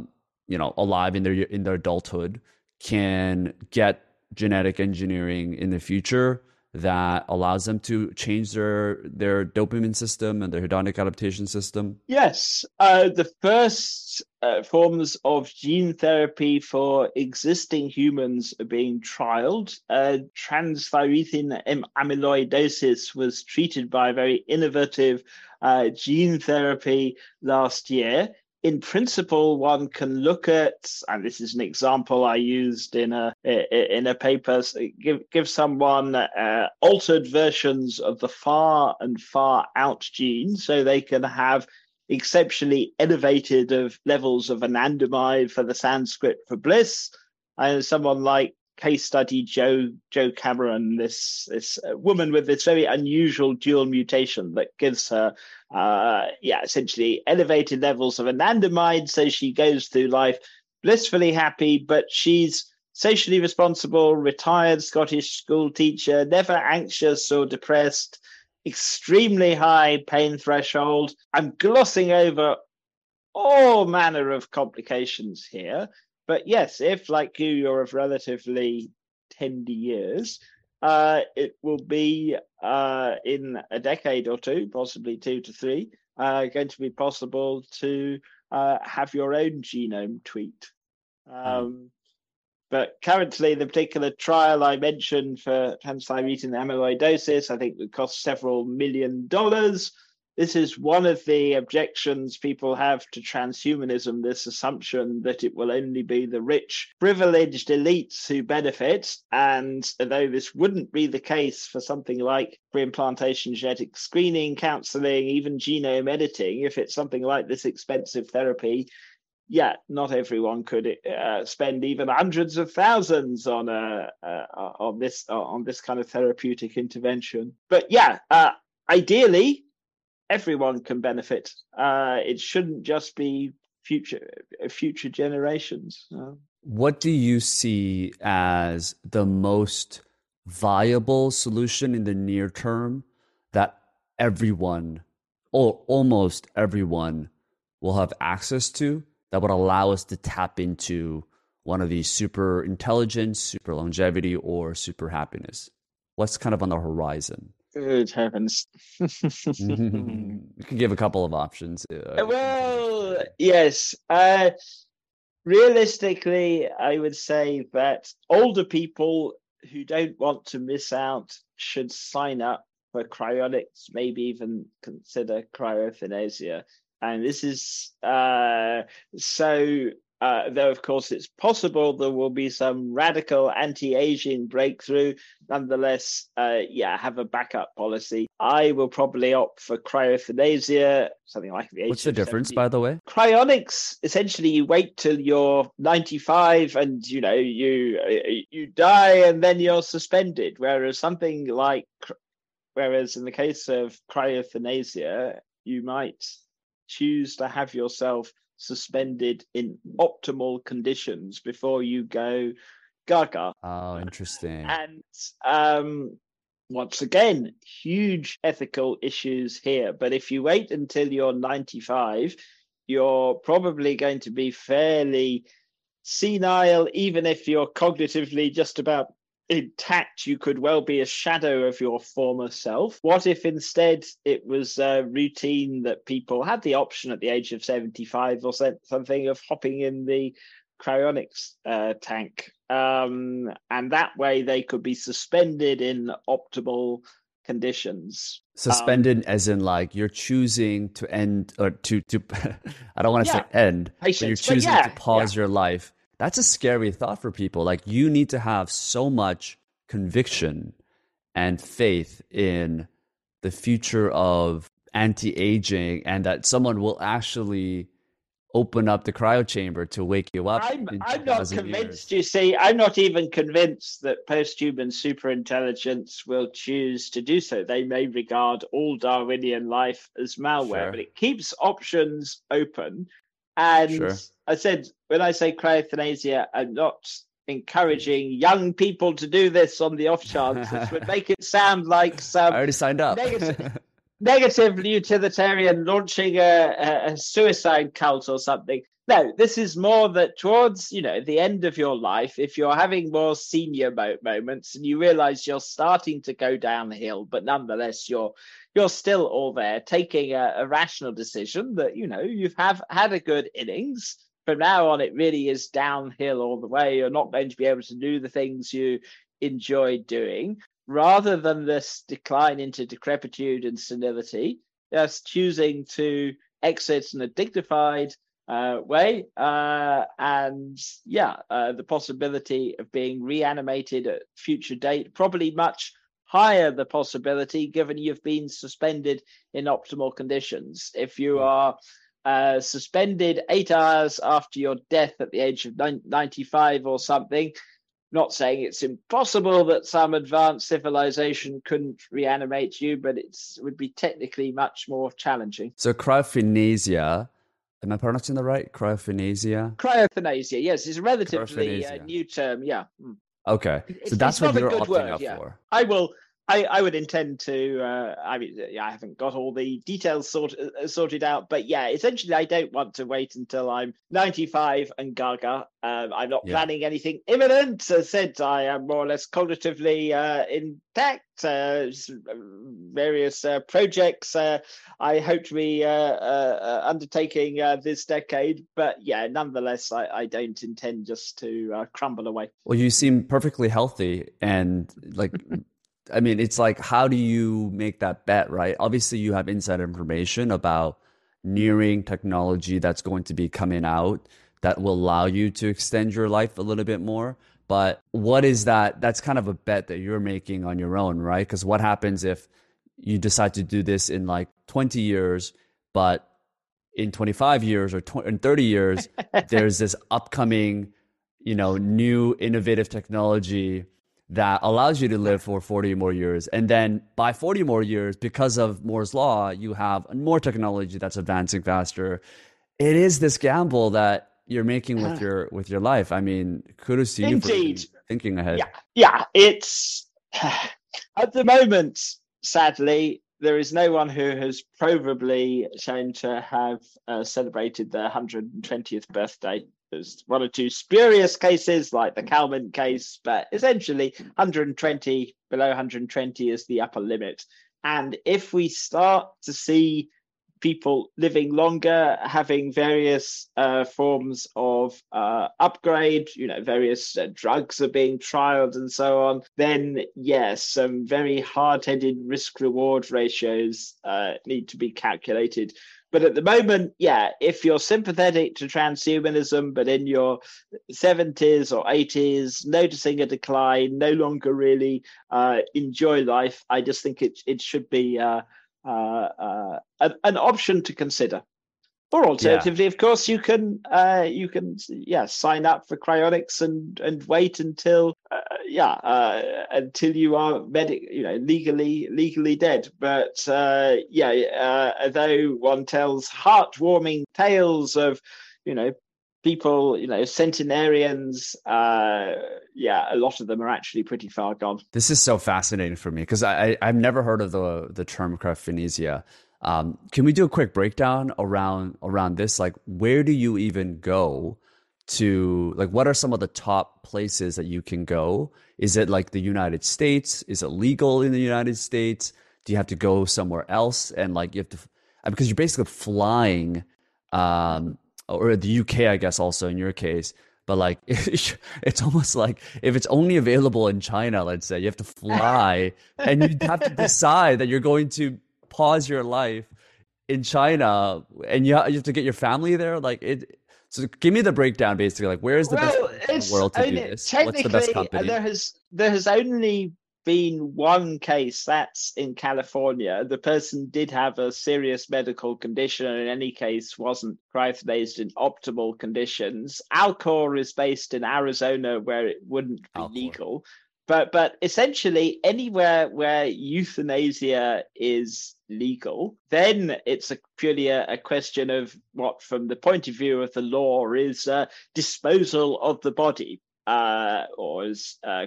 you know alive in their in their adulthood can get genetic engineering in the future that allows them to change their their dopamine system and their hedonic adaptation system? Yes, uh, the first uh, forms of gene therapy for existing humans are being trialed. Uh, transthyretin amyloidosis was treated by a very innovative uh, gene therapy last year in principle, one can look at, and this is an example I used in a in a paper. Give give someone uh, altered versions of the FAAH and FAAH-OUT gene, so they can have exceptionally elevated of levels of anandamide for the Sanskrit for bliss, and someone like case study Joe Jo Cameron, this this uh, woman with this very unusual dual mutation that gives her, uh, yeah, essentially elevated levels of anandamide. So she goes through life blissfully happy, but she's socially responsible, retired Scottish school teacher, never anxious or depressed, extremely high pain threshold. I'm glossing over all manner of complications here but yes, if like you, you're of relatively tender years, uh, it will be uh, in a decade or two, possibly two to three, uh, going to be possible to uh, have your own genome tweaked. Hmm. Um, But currently, the particular trial I mentioned for transthyretin amyloidosis, I think would cost several million dollars this is one of the objections people have to transhumanism this assumption that it will only be the rich, privileged elites who benefit. And although this wouldn't be the case for something like pre-implantation genetic screening, counseling, even genome editing, if it's something like this expensive therapy, yeah, not everyone could uh, spend even hundreds of thousands on a uh, on this on this kind of therapeutic intervention. But yeah, uh, ideally, everyone can benefit. Uh, it shouldn't just be future future generations. What do you see as the most viable solution in the near term that everyone or almost everyone will have access to that would allow us to tap into one of these super intelligence, super longevity, or super happiness? What's kind of on the horizon? Good heavens. you can give a couple of options. Uh, well, yes. Uh, realistically, I would say that older people who don't want to miss out should sign up for cryonics, maybe even consider cryoeuthanasia. And this is uh, so uh, though, of course, it's possible there will be some radical anti-aging breakthrough. Nonetheless, uh, yeah, have a backup policy. I will probably opt for cryoeuthanasia, something like the. What's the difference, by the way? Cryonics essentially you wait till you're 95 and you know you you die and then you're suspended. Whereas something like, whereas in the case of cryoeuthanasia, you might choose to have yourself suspended in optimal conditions before you go gaga. Oh, interesting. And um, once again, huge ethical issues here. But if you wait until you're 95, you're probably going to be fairly senile, even if you're cognitively just about intact, you could well be a shadow of your former self. What if instead it was a routine that people had the option at the age of 75 or something of hopping in the cryonics uh, tank? Um, and that way they could be suspended in optimal conditions. Suspended um, as in like you're choosing to end or to to I don't want to yeah, say end, patience, but you're choosing but yeah, to pause yeah. your life that's a scary thought for people. Like you need to have so much conviction and faith in the future of anti-aging and that someone will actually open up the cryo chamber to wake you up. I'm, I'm not convinced, years. you see. I'm not even convinced that post-human superintelligence will choose to do so. They may regard all Darwinian life as malware, sure. but it keeps options open. And sure. I said, when I say cryoeuthanasia, I'm not encouraging young people to do this on the off chance. This would make it sound like some. I already signed up. negative, negative utilitarian launching a, a, suicide cult or something. no, this is more that towards you know the end of your life, if you're having more senior mo- moments and you realise you're starting to go downhill, but nonetheless you're you're still all there, taking a, a rational decision that you know you've have had a good innings. From now on, it really is downhill all the way. You're not going to be able to do the things you enjoy doing, rather than this decline into decrepitude and senility. Just choosing to exit in a dignified uh, way. Uh, and yeah, uh, the possibility of being reanimated at future date, probably much higher the possibility given you've been suspended in optimal conditions. If you hmm. are uh, suspended eight hours after your death at the age of 95 or something, not saying it's impossible that some advanced civilization couldn't reanimate you, but it would be technically much more challenging. So cryokinesia Am I pronouncing the right? Cryophanasia? Cryophanasia, yes. It's a relatively uh, new term, yeah. Mm. Okay. So it's, that's what you're opting word, up yeah. for. I will I, I would intend to. Uh, I mean, yeah, I haven't got all the details sort, uh, sorted out, but yeah, essentially, I don't want to wait until I'm 95 and gaga. Um, I'm not yeah. planning anything imminent. As said, I am more or less cognitively uh, intact. Uh, various uh, projects uh, I hope to be undertaking this decade, but yeah, nonetheless, I, I don't intend just to crumble away. Well, you seem perfectly healthy and like. I mean, it's like, how do you make that bet, right? Obviously, you have inside information about nearing technology that's going to be coming out that will allow you to extend your life a little bit more. But what is that? That's kind of a bet that you're making on your own, right? Because what happens if you decide to do this in like 20 years, but in 25 years or 20, in 30 years, there's this upcoming, you know, new innovative technology that allows you to live for 40 more years. And then by 40 more years, because of Moore's Law, you have more technology that's advancing faster. It is this gamble that you're making with your with your life. I mean, kudos to you Indeed. for thinking ahead. Yeah, yeah. It's at the moment, sadly, there is no one who has probably shown to have uh, celebrated their 120th birthday there's one or two spurious cases like the Calment case, but essentially 120 below 120 is the upper limit. And if we start to see people living longer, having various uh, forms of uh, upgrade, you know, various uh, drugs are being trialed and so on, then yes, some very hard headed risk reward ratios uh, need to be calculated but at the moment, yeah, if you're sympathetic to transhumanism, but in your 70s or 80s, noticing a decline, no longer really uh, enjoy life, I just think it, it should be uh, uh, uh an, an option to consider. Or alternatively, yeah. of course, you can uh, you can yeah sign up for cryonics and and wait until uh, yeah uh, until you are medic you know legally legally dead. But uh, yeah, uh, although one tells heartwarming tales of you know people you know centenarians uh yeah a lot of them are actually pretty far gone this is so fascinating for me because i i've never heard of the the term cryophanasia um, can we do a quick breakdown around around this? Like, where do you even go to? Like, what are some of the top places that you can go? Is it like the United States? Is it legal in the United States? Do you have to go somewhere else? And like, you have to because you're basically flying, um, or the UK, I guess, also in your case. But like, it's almost like if it's only available in China, let's say, you have to fly and you have to decide that you're going to pause your life in China and you have, to get your family there? Like it. So give me the breakdown, basically. Like, where is the well, best world to do this? What's the best company? There has there has only been one case that's in California. The person did have a serious medical condition, and in any case, wasn't cryophased in optimal conditions. Alcor is based in Arizona, where it wouldn't be Alcor. legal. But but essentially, anywhere where euthanasia is legal, then it's a purely a, a, question of what, from the point of view of the law, is uh, disposal of the body, uh, or as uh,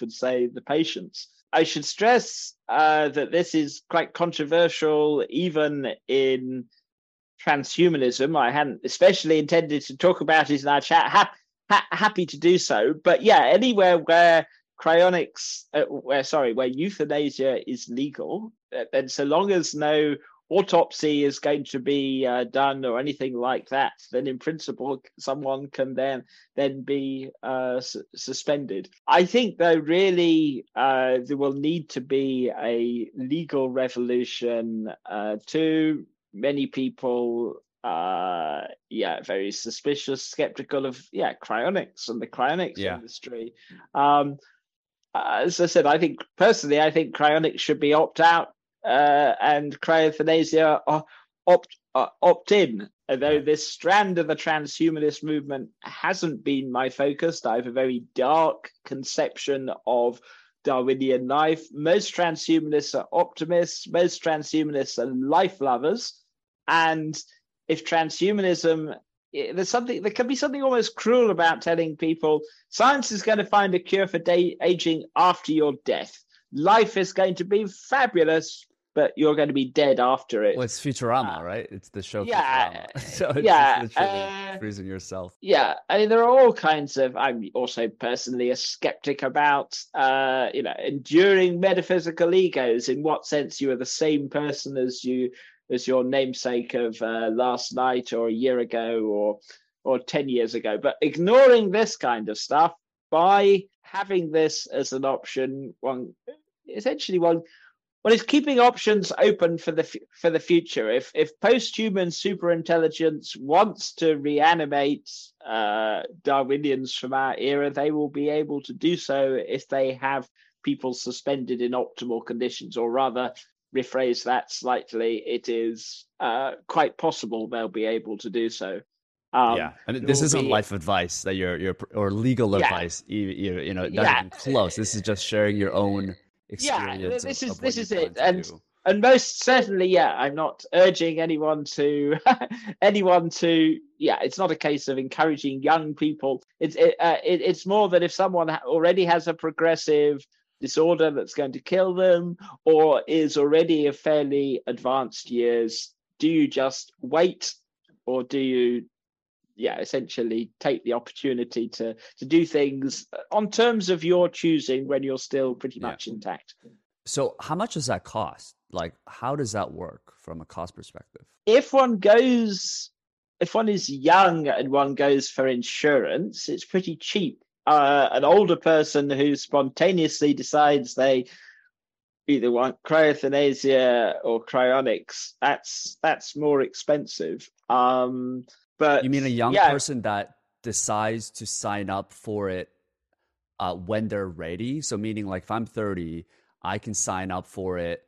would say, the patients. I should stress uh, that this is quite controversial, even in transhumanism. I hadn't especially intended to talk about it in our chat. Ha- ha- happy to do so, but yeah, anywhere where cryonics, uh, where sorry, where euthanasia is legal, uh, then so long as no autopsy is going to be uh, done or anything like that, then in principle someone can then then be uh, su- suspended. I think though really uh, there will need to be a legal revolution uh, to many people. Uh, yeah, very suspicious, skeptical of yeah cryonics and the cryonics yeah. industry. Um, as I said, I think personally, I think cryonics should be opt out uh, and cryothanasia opt uh, opt in. Although this strand of the transhumanist movement hasn't been my focus, I have a very dark conception of Darwinian life. Most transhumanists are optimists. Most transhumanists are life lovers, and if transhumanism there's something there can be something almost cruel about telling people science is going to find a cure for day, aging after your death life is going to be fabulous but you're going to be dead after it. Well, it's Futurama, uh, right? It's the show yeah, Futurama. so it's yeah, literally uh, freezing yourself. Yeah, I mean, there are all kinds of. I'm also personally a skeptic about, uh, you know, enduring metaphysical egos. In what sense you are the same person as you as your namesake of uh, last night or a year ago or or ten years ago. But ignoring this kind of stuff by having this as an option, one essentially one well, it's keeping options open for the for the future. If if post-human superintelligence wants to reanimate uh, Darwinians from our era, they will be able to do so if they have people suspended in optimal conditions, or rather, rephrase that slightly, it is uh, quite possible they'll be able to do so. Um, yeah, and this isn't be, life advice that you're, you're or legal yeah, advice. You, you, you know, not yeah. even close. This is just sharing your own experience. Yeah, this of, is of this is it, and and most certainly, yeah, I'm not urging anyone to anyone to. Yeah, it's not a case of encouraging young people. It's it, uh, it, it's more that if someone already has a progressive disorder that's going to kill them, or is already of fairly advanced years, do you just wait, or do you yeah essentially take the opportunity to to do things on terms of your choosing when you're still pretty much yeah. intact? So how much does that cost? Like how does that work from a cost perspective? If one goes if one is young and one goes for insurance it's pretty cheap uh, an older person who spontaneously decides they either want cryothanasia or cryonics that's that's more expensive um but you mean a young yeah. person that decides to sign up for it uh, when they're ready? So meaning like if I'm 30, I can sign up for it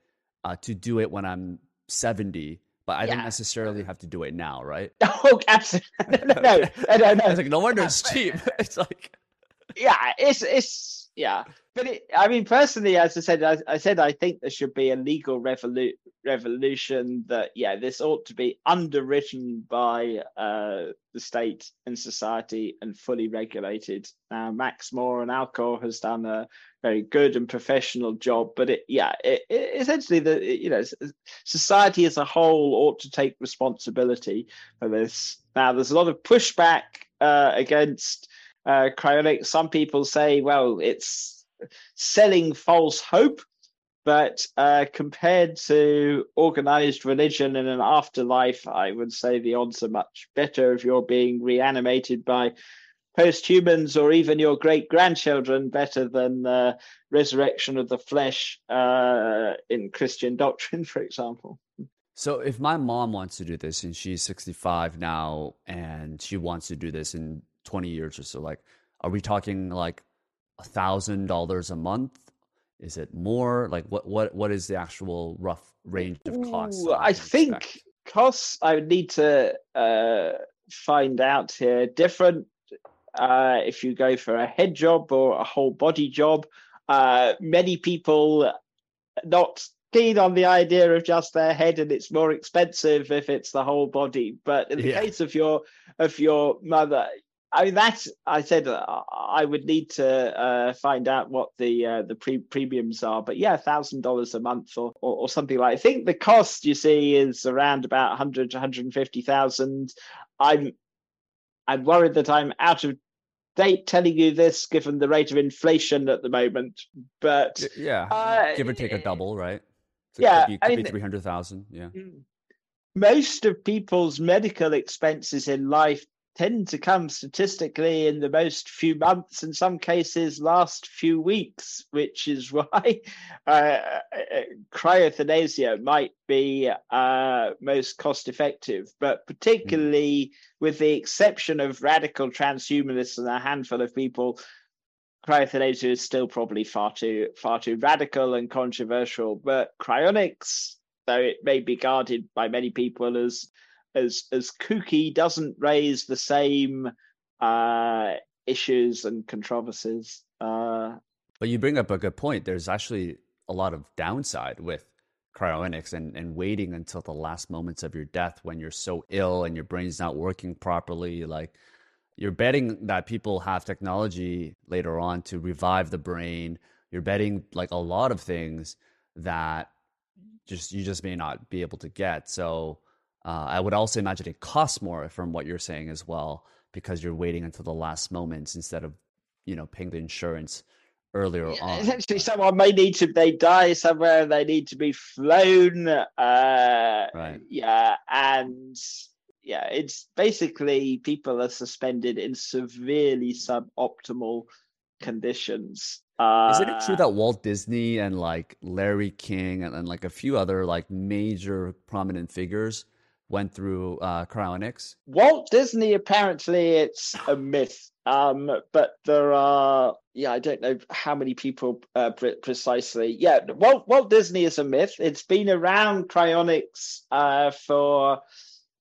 uh, to do it when I'm 70, but I yeah. don't necessarily have to do it now, right? Oh, absolutely. No, no, no, no, no. It's like no wonder it's cheap. it's like yeah, it's it's yeah. But it, I mean, personally, as I said, I, I, said I think there should be a legal revolu- revolution. That yeah, this ought to be underwritten by uh, the state and society and fully regulated. Now, Max More and Alcor has done a very good and professional job, but it yeah, it, it, essentially the you know society as a whole ought to take responsibility for this. Now, there's a lot of pushback uh, against uh, cryonics. Some people say, well, it's selling false hope. But uh, compared to organized religion in an afterlife, I would say the odds are much better if you're being reanimated by post-humans or even your great grandchildren better than uh, resurrection of the flesh uh, in Christian doctrine, for example. So, if my mom wants to do this and she's 65 now and she wants to do this in 20 years or so, like, are we talking like a thousand dollars a month? Is it more? Like what what what is the actual rough range of costs? Ooh, I think expect? costs I would need to uh, find out here. Different uh, if you go for a head job or a whole body job. Uh, many people not keen on the idea of just their head and it's more expensive if it's the whole body but in the yeah. case of your of your mother I mean, that's I said uh, I would need to uh, find out what the uh, the pre- premiums are, but yeah, thousand dollars a month or, or, or something like. I think the cost you see is around about 100 150,000. I'm I'm worried that I'm out of date telling you this, given the rate of inflation at the moment. But yeah, uh, give or take a double, right? So yeah, it could be, I mean, three hundred thousand. Yeah. Mm. Most of people's medical expenses in life tend to come statistically in the most few months, in some cases, last few weeks, which is why uh, uh, cryothanasia might be uh, most cost effective. But particularly with the exception of radical transhumanists and a handful of people, cryothanasia is still probably far too far too radical and controversial. But cryonics, though it may be guarded by many people as as as kooky doesn't raise the same uh, issues and controversies. Uh, but you bring up a good point. There's actually a lot of downside with cryonics and, and waiting until the last moments of your death when you're so ill and your brain's not working properly. Like you're betting that people have technology later on to revive the brain. You're betting like a lot of things that just you just may not be able to get. So uh, I would also imagine it costs more from what you're saying as well because you're waiting until the last moments instead of you know paying the insurance earlier yeah, on. Essentially, someone may need to they die somewhere. They need to be flown. Uh, right. Yeah, and yeah, it's basically people are suspended in severely suboptimal conditions. Uh, Isn't it true uh, that Walt Disney and like Larry King and, and like a few other like major prominent figures went through uh, cryonics? Walt Disney, apparently, it's a myth. Um, but there are, yeah, I don't know how many people uh, pre- precisely. Yeah, Walt, Walt Disney is a myth. It's been around cryonics uh, for,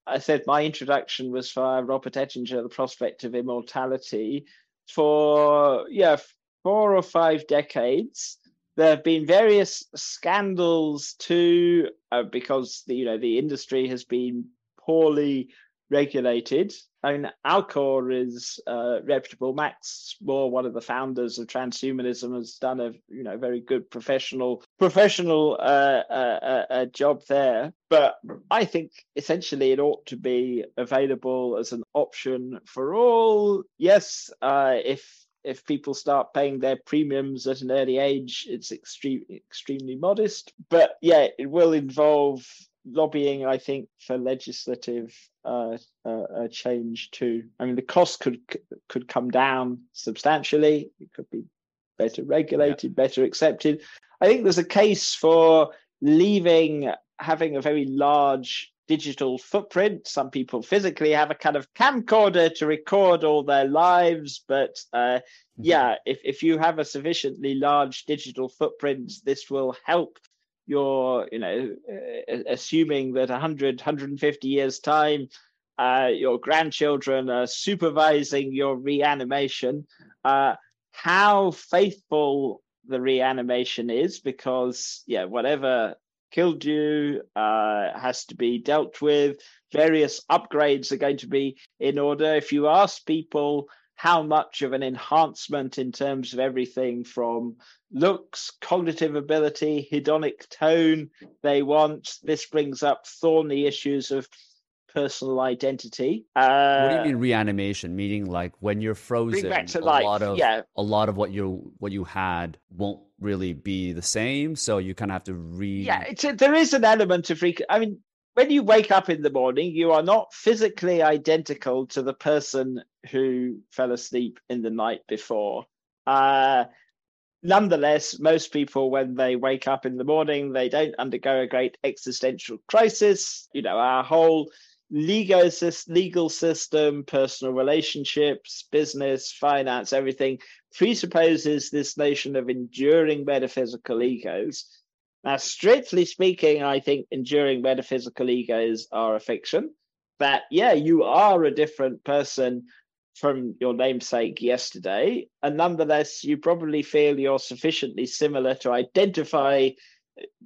I said my introduction was for Robert Ettinger, The Prospect of Immortality, for, yeah, four or five decades there have been various scandals too, uh, because the, you know the industry has been poorly regulated. I mean, Alcor is uh, reputable. Max More, one of the founders of transhumanism, has done a you know very good professional professional uh, uh, uh, uh job there. But I think essentially it ought to be available as an option for all. Yes, uh, if if people start paying their premiums at an early age, it's extreme, extremely modest. But yeah, it will involve lobbying, I think, for legislative uh, uh, change too. I mean, the cost could could come down substantially. It could be better regulated, yeah. better accepted. I think there's a case for leaving having a very large digital footprint. Some people physically have a kind of camcorder to record all their lives, but uh, mm-hmm. yeah, if, if you have a sufficiently large digital footprint, this will help your, you know, uh, assuming that 100, 150 years' time, uh, your grandchildren are supervising your reanimation. Uh, how faithful the reanimation is, because yeah, whatever killed you uh, has to be dealt with. Various upgrades are going to be in order. If you ask people how much of an enhancement in terms of everything from looks, cognitive ability, hedonic tone they want, this brings up thorny issues of personal identity. Uh, what do you mean reanimation? Meaning like when you're frozen, a life. lot of yeah. a lot of what you what you had won't really be the same. So you kind of have to re. Yeah, it's a, there is an element of freak. I mean, when you wake up in the morning, you are not physically identical to the person who fell asleep in the night before. Uh, nonetheless, most people, when they wake up in the morning, they don't undergo a great existential crisis. You know, our whole legal, legal system, personal relationships, business, finance, everything presupposes this notion of enduring metaphysical egos. Now, strictly speaking, I think enduring metaphysical egos are a fiction. That, yeah, you are a different person from your namesake yesterday, and nonetheless, you probably feel you're sufficiently similar to identify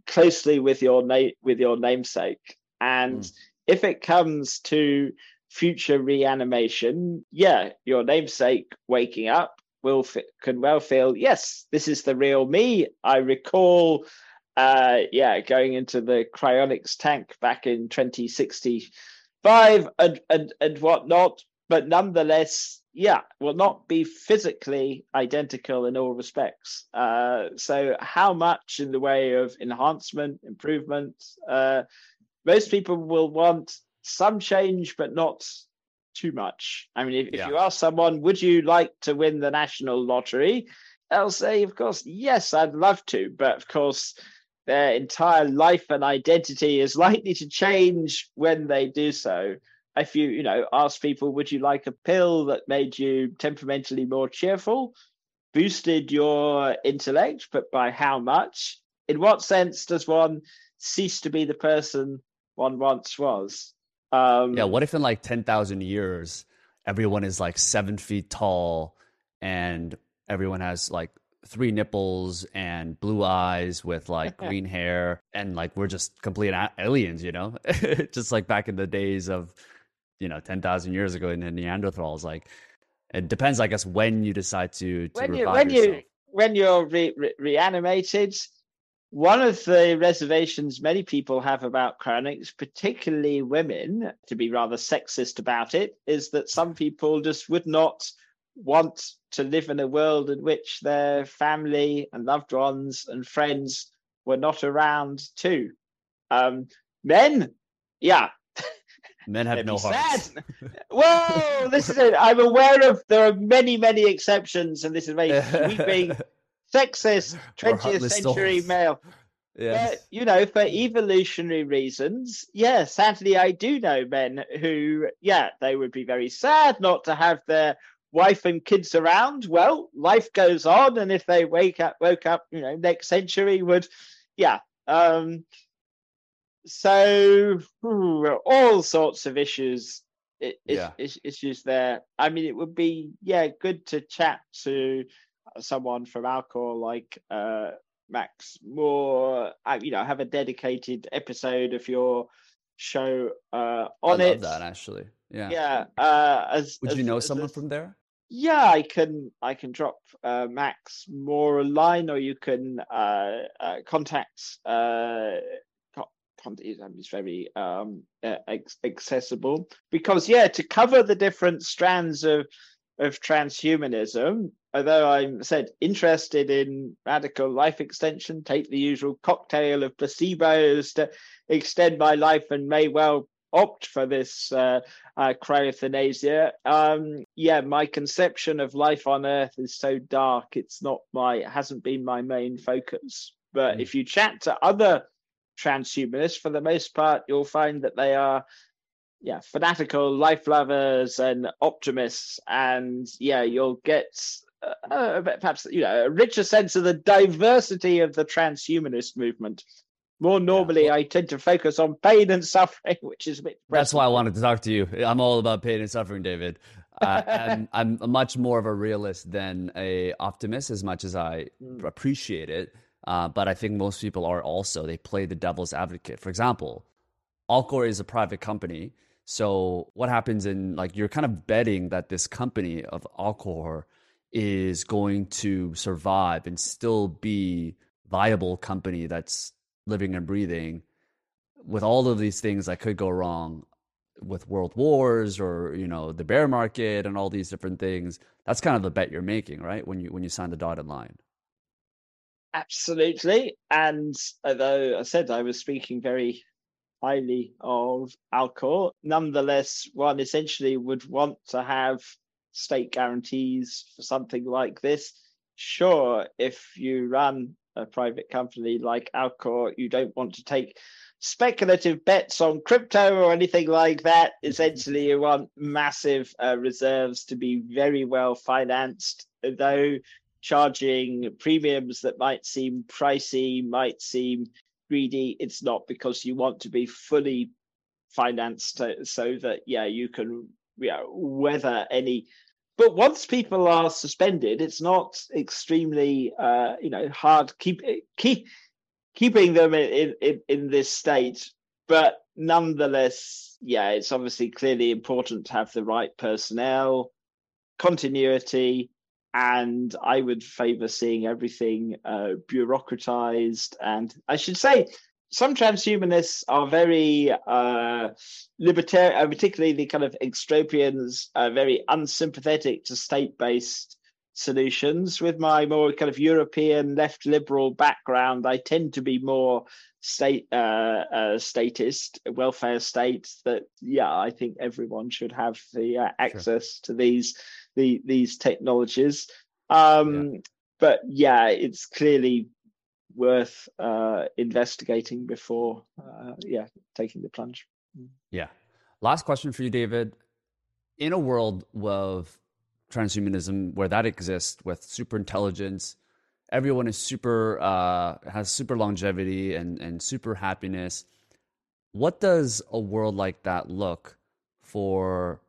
closely with your na- with your namesake. And mm if it comes to future reanimation, yeah, your namesake waking up will can well feel yes, this is the real me. I recall, uh, yeah, going into the cryonics tank back in 2065 and and and whatnot. But nonetheless, yeah, will not be physically identical in all respects. Uh, so, how much in the way of enhancement, improvement? Uh, most people will want some change, but not too much. I mean, if, yeah. if you ask someone, would you like to win the national lottery? They'll say, of course, yes, I'd love to. But of course, their entire life and identity is likely to change when they do so. If you, you know, ask people, would you like a pill that made you temperamentally more cheerful, boosted your intellect, but by how much? In what sense does one cease to be the person one once was? Um, yeah. What if in like 10,000 years, everyone is like seven feet tall and everyone has like three nipples and blue eyes with like green hair and like we're just complete aliens, you know? just like back in the days of, you know, 10,000 years ago in the Neanderthals. Like it depends, I guess, when you decide to, to when you, when yourself. you, when you're re- re- reanimated, one of the reservations many people have about cryonics, particularly women, to be rather sexist about it, is that some people just would not want to live in a world in which their family and loved ones and friends were not around too. Um, men, yeah. Men have no hearts. Whoa, this is it. I'm aware of there are many, many exceptions, and this is very sweeping sexist 20th century male. Yeah. you know, for evolutionary reasons, yeah, sadly, I do know men who, yeah, they would be very sad not to have their wife and kids around. Well, life goes on, and if they wake up, woke up, you know, next century would, yeah. Um, so all sorts of issues, yeah. issues there. I mean, it would be yeah good to chat to someone from Alcor like uh, Max More. uh, you know, have a dedicated episode of your show uh, on it. I it. that actually, yeah, yeah. Uh, as would as, you know someone as, from there? Yeah, I can. I can drop uh, Max More a line, or you can uh, uh, contact. Uh, is very um, accessible because yeah, to cover the different strands of of transhumanism, although I'm said interested in radical life extension, take the usual cocktail of placebos to extend my life and may well opt for this uh, uh, cryothanasia. Um, yeah, my conception of life on Earth is so dark. It's not my, it hasn't been my main focus. But mm. if you chat to other transhumanists, for the most part, you'll find that they are yeah fanatical life lovers and optimists. And yeah you'll get uh, uh perhaps you know a richer sense of the diversity of the transhumanist movement. More normally yeah. i tend to focus on pain and suffering which is a bit that's why i wanted to talk to you. I'm all about pain and suffering david. Uh, I'm, I'm much more of a realist than a optimist as much as i mm. appreciate it. Uh, but i think most people are also. They play the devil's advocate. For example Alcor is a private company so what happens in like you're kind of betting that this company of Alcor is going to survive and still be viable company that's living and breathing. With all of these things that could go wrong with world wars or you know the bear market and all these different things that's kind of the bet you're making right? When you when you sign the dotted line. Absolutely. And although i said i was speaking very highly of Alcor. Nonetheless, one essentially would want to have state guarantees for something like this. Sure, if you run a private company like Alcor, you don't want to take speculative bets on crypto or anything like that. Essentially, you want massive uh, reserves to be very well financed, though charging premiums that might seem pricey, might seem greedy. It's not because you want to be fully financed so that yeah you can yeah weather any. But once people are suspended, it's not extremely uh, you know hard keep keep keeping them in, in in this state but nonetheless, yeah, it's obviously clearly important to have the right personnel, continuity, and I would favour seeing everything uh, bureaucratized. And I should say, some transhumanists are very uh, libertarian, uh, particularly the kind of extropians, are very unsympathetic to state-based solutions. With my more kind of European left liberal background, I tend to be more state uh, uh, statist, welfare state. That yeah, I think everyone should have the uh, access sure. to these the these technologies. Um, yeah. But yeah, it's clearly worth uh, investigating before uh, yeah taking the plunge. Yeah. Last question for you, David. In a world of transhumanism where that exists with super intelligence everyone is super uh, has super longevity and and super happiness what does a world like that look for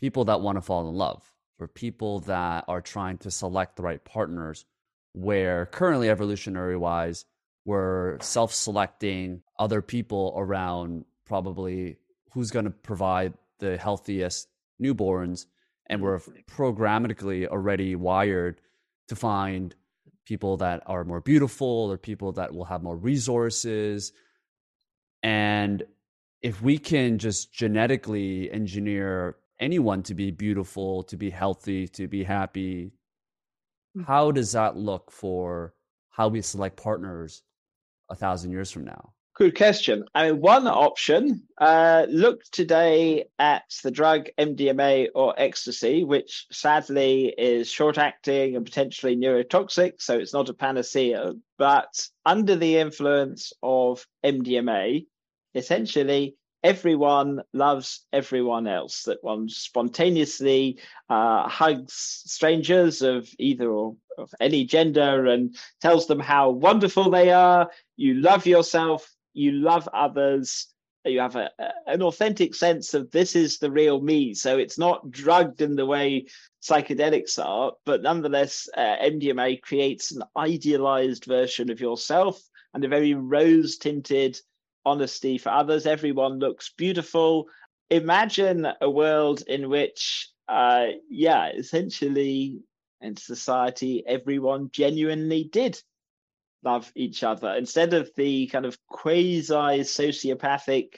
people that want to fall in love for people that are trying to select the right partners where currently evolutionary wise we're self-selecting other people around probably who's going to provide the healthiest newborns and we're programmatically already wired to find people that are more beautiful or people that will have more resources. And if we can just genetically engineer anyone to be beautiful to be healthy to be happy mm. how does that look for how we select partners a thousand years from now Good question. I mean, one option, uh, look today at the drug MDMA or ecstasy, which sadly is short acting and potentially neurotoxic. So it's not a panacea. But under the influence of MDMA, essentially everyone loves everyone else, that one spontaneously uh, hugs strangers of either or of any gender and tells them how wonderful they are. You love yourself. You love others. You have a, an authentic sense of this is the real me. So it's not drugged in the way psychedelics are but nonetheless uh, mdma creates an idealized version of yourself and a very rose tinted honesty for others. Everyone looks beautiful. Imagine a world in which uh, yeah essentially in society everyone genuinely did love each other. Instead of the kind of quasi sociopathic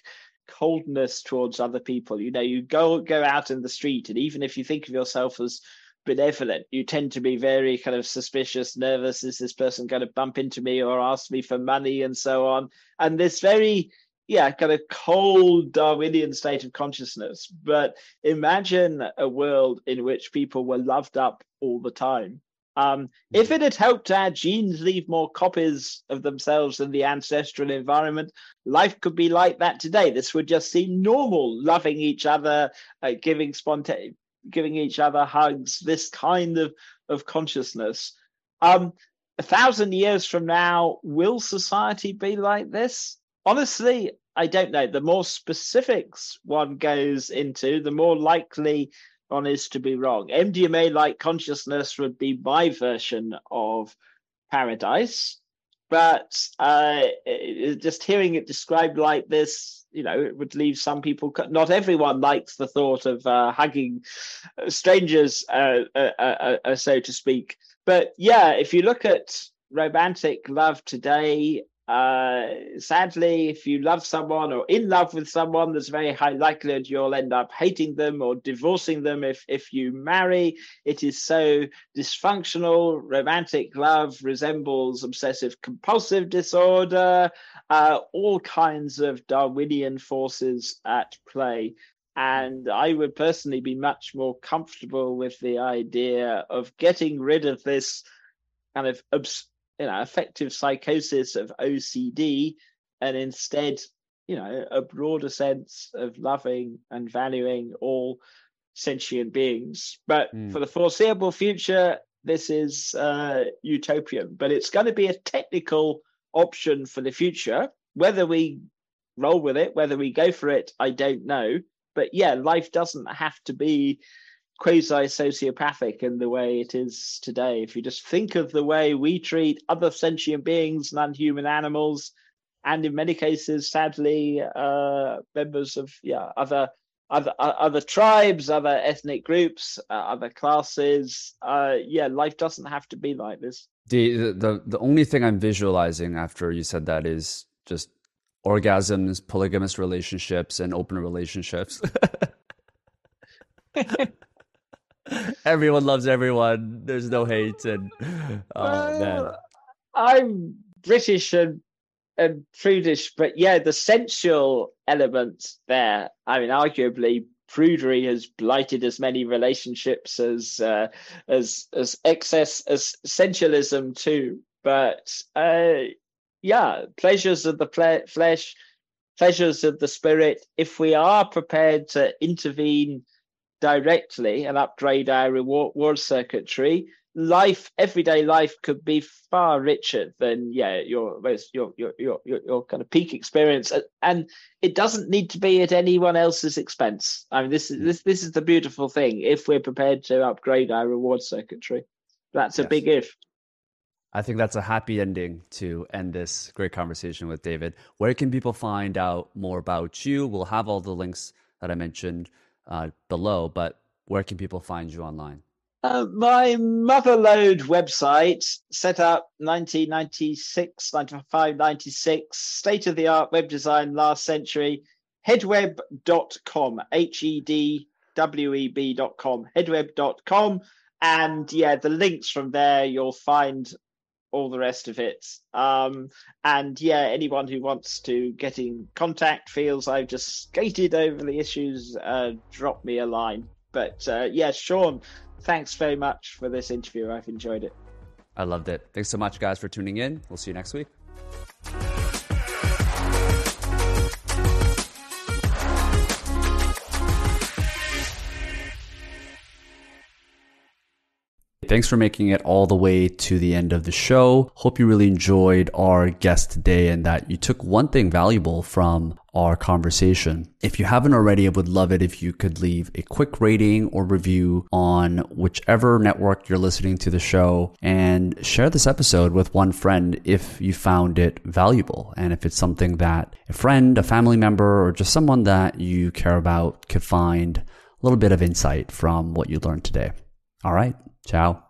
coldness towards other people you know you go go out in the street and even if you think of yourself as benevolent. You tend to be very kind of suspicious nervous. Is this person going to bump into me or ask me for money and so on? And this very yeah kind of cold darwinian state of consciousness. But imagine a world in which people were loved up all the time. Um, if mm-hmm. it had helped our genes leave more copies of themselves in the ancestral environment, life could be like that today. This would just seem normal, loving each other, uh, giving spontaneous, giving each other hugs, this kind of, of consciousness. Um, a thousand years from now, will society be like this? Honestly, I don't know. The more specifics one goes into, the more likely one is to be wrong. MDMA like consciousness would be my version of paradise, but uh, just hearing it described like this, you know, it would leave some people. Not everyone likes the thought of uh, hugging strangers, uh, uh, uh, uh, so to speak. But yeah, if you look at romantic love today, uh, sadly, if you love someone or in love with someone, there's very high likelihood you'll end up hating them or divorcing them if, if you marry. It is so dysfunctional. Romantic love resembles obsessive compulsive disorder, uh, all kinds of Darwinian forces at play. And I would personally be much more comfortable with the idea of getting rid of this kind of obs- you know affective psychosis of OCD, and instead you know a broader sense of loving and valuing all sentient beings. But mm. for the foreseeable future, this is uh, utopian. But it's going to be a technical option for the future. Whether we roll with it, whether we go for it, I don't know. But yeah, life doesn't have to be quasi sociopathic in the way it is today. If you just think of the way we treat other sentient beings, non human animals, and in many cases, sadly, uh, members of yeah other other other tribes, other ethnic groups, uh, other classes. Uh, yeah, life doesn't have to be like this. The, the the only thing I'm visualizing after you said that is just orgasms, polygamous relationships, and open relationships. everyone loves everyone. There's no hate, and oh man. I'm British and and prudish, but yeah, the sensual element there. I mean, arguably, prudery has blighted as many relationships as uh, as as excess as sensualism too. But uh, yeah, pleasures of the ple- flesh, pleasures of the spirit. If we are prepared to intervene directly and upgrade our reward circuitry, life, everyday life, could be far richer than yeah your your your your your, your kind of peak experience, and it doesn't need to be at anyone else's expense. I mean, this is mm. this this is the beautiful thing. If we're prepared to upgrade our reward circuitry, that's a yes. big if. I think that's a happy ending to end this great conversation with David. Where can people find out more about you? We'll have all the links that I mentioned uh, below, but where can people find you online? Uh, my Motherlode website, set up 1996, 95, 96, state of the art web design last century, hedweb.com, H E D W E B.com, hedweb.com. And yeah, the links from there, you'll find all the rest of it. Um, and yeah, anyone who wants to get in contact feels I've just skated over the issues, uh, drop me a line. But uh, yeah, Sean, thanks very much for this interview. I've enjoyed it. I loved it. Thanks so much, guys, for tuning in. We'll see you next week. Thanks for making it all the way to the end of the show. Hope you really enjoyed our guest today and that you took one thing valuable from our conversation. If you haven't already, I would love it if you could leave a quick rating or review on whichever network you're listening to the show and share this episode with one friend if you found it valuable and if it's something that a friend, a family member, or just someone that you care about could find a little bit of insight from what you learned today. All right. Ciao.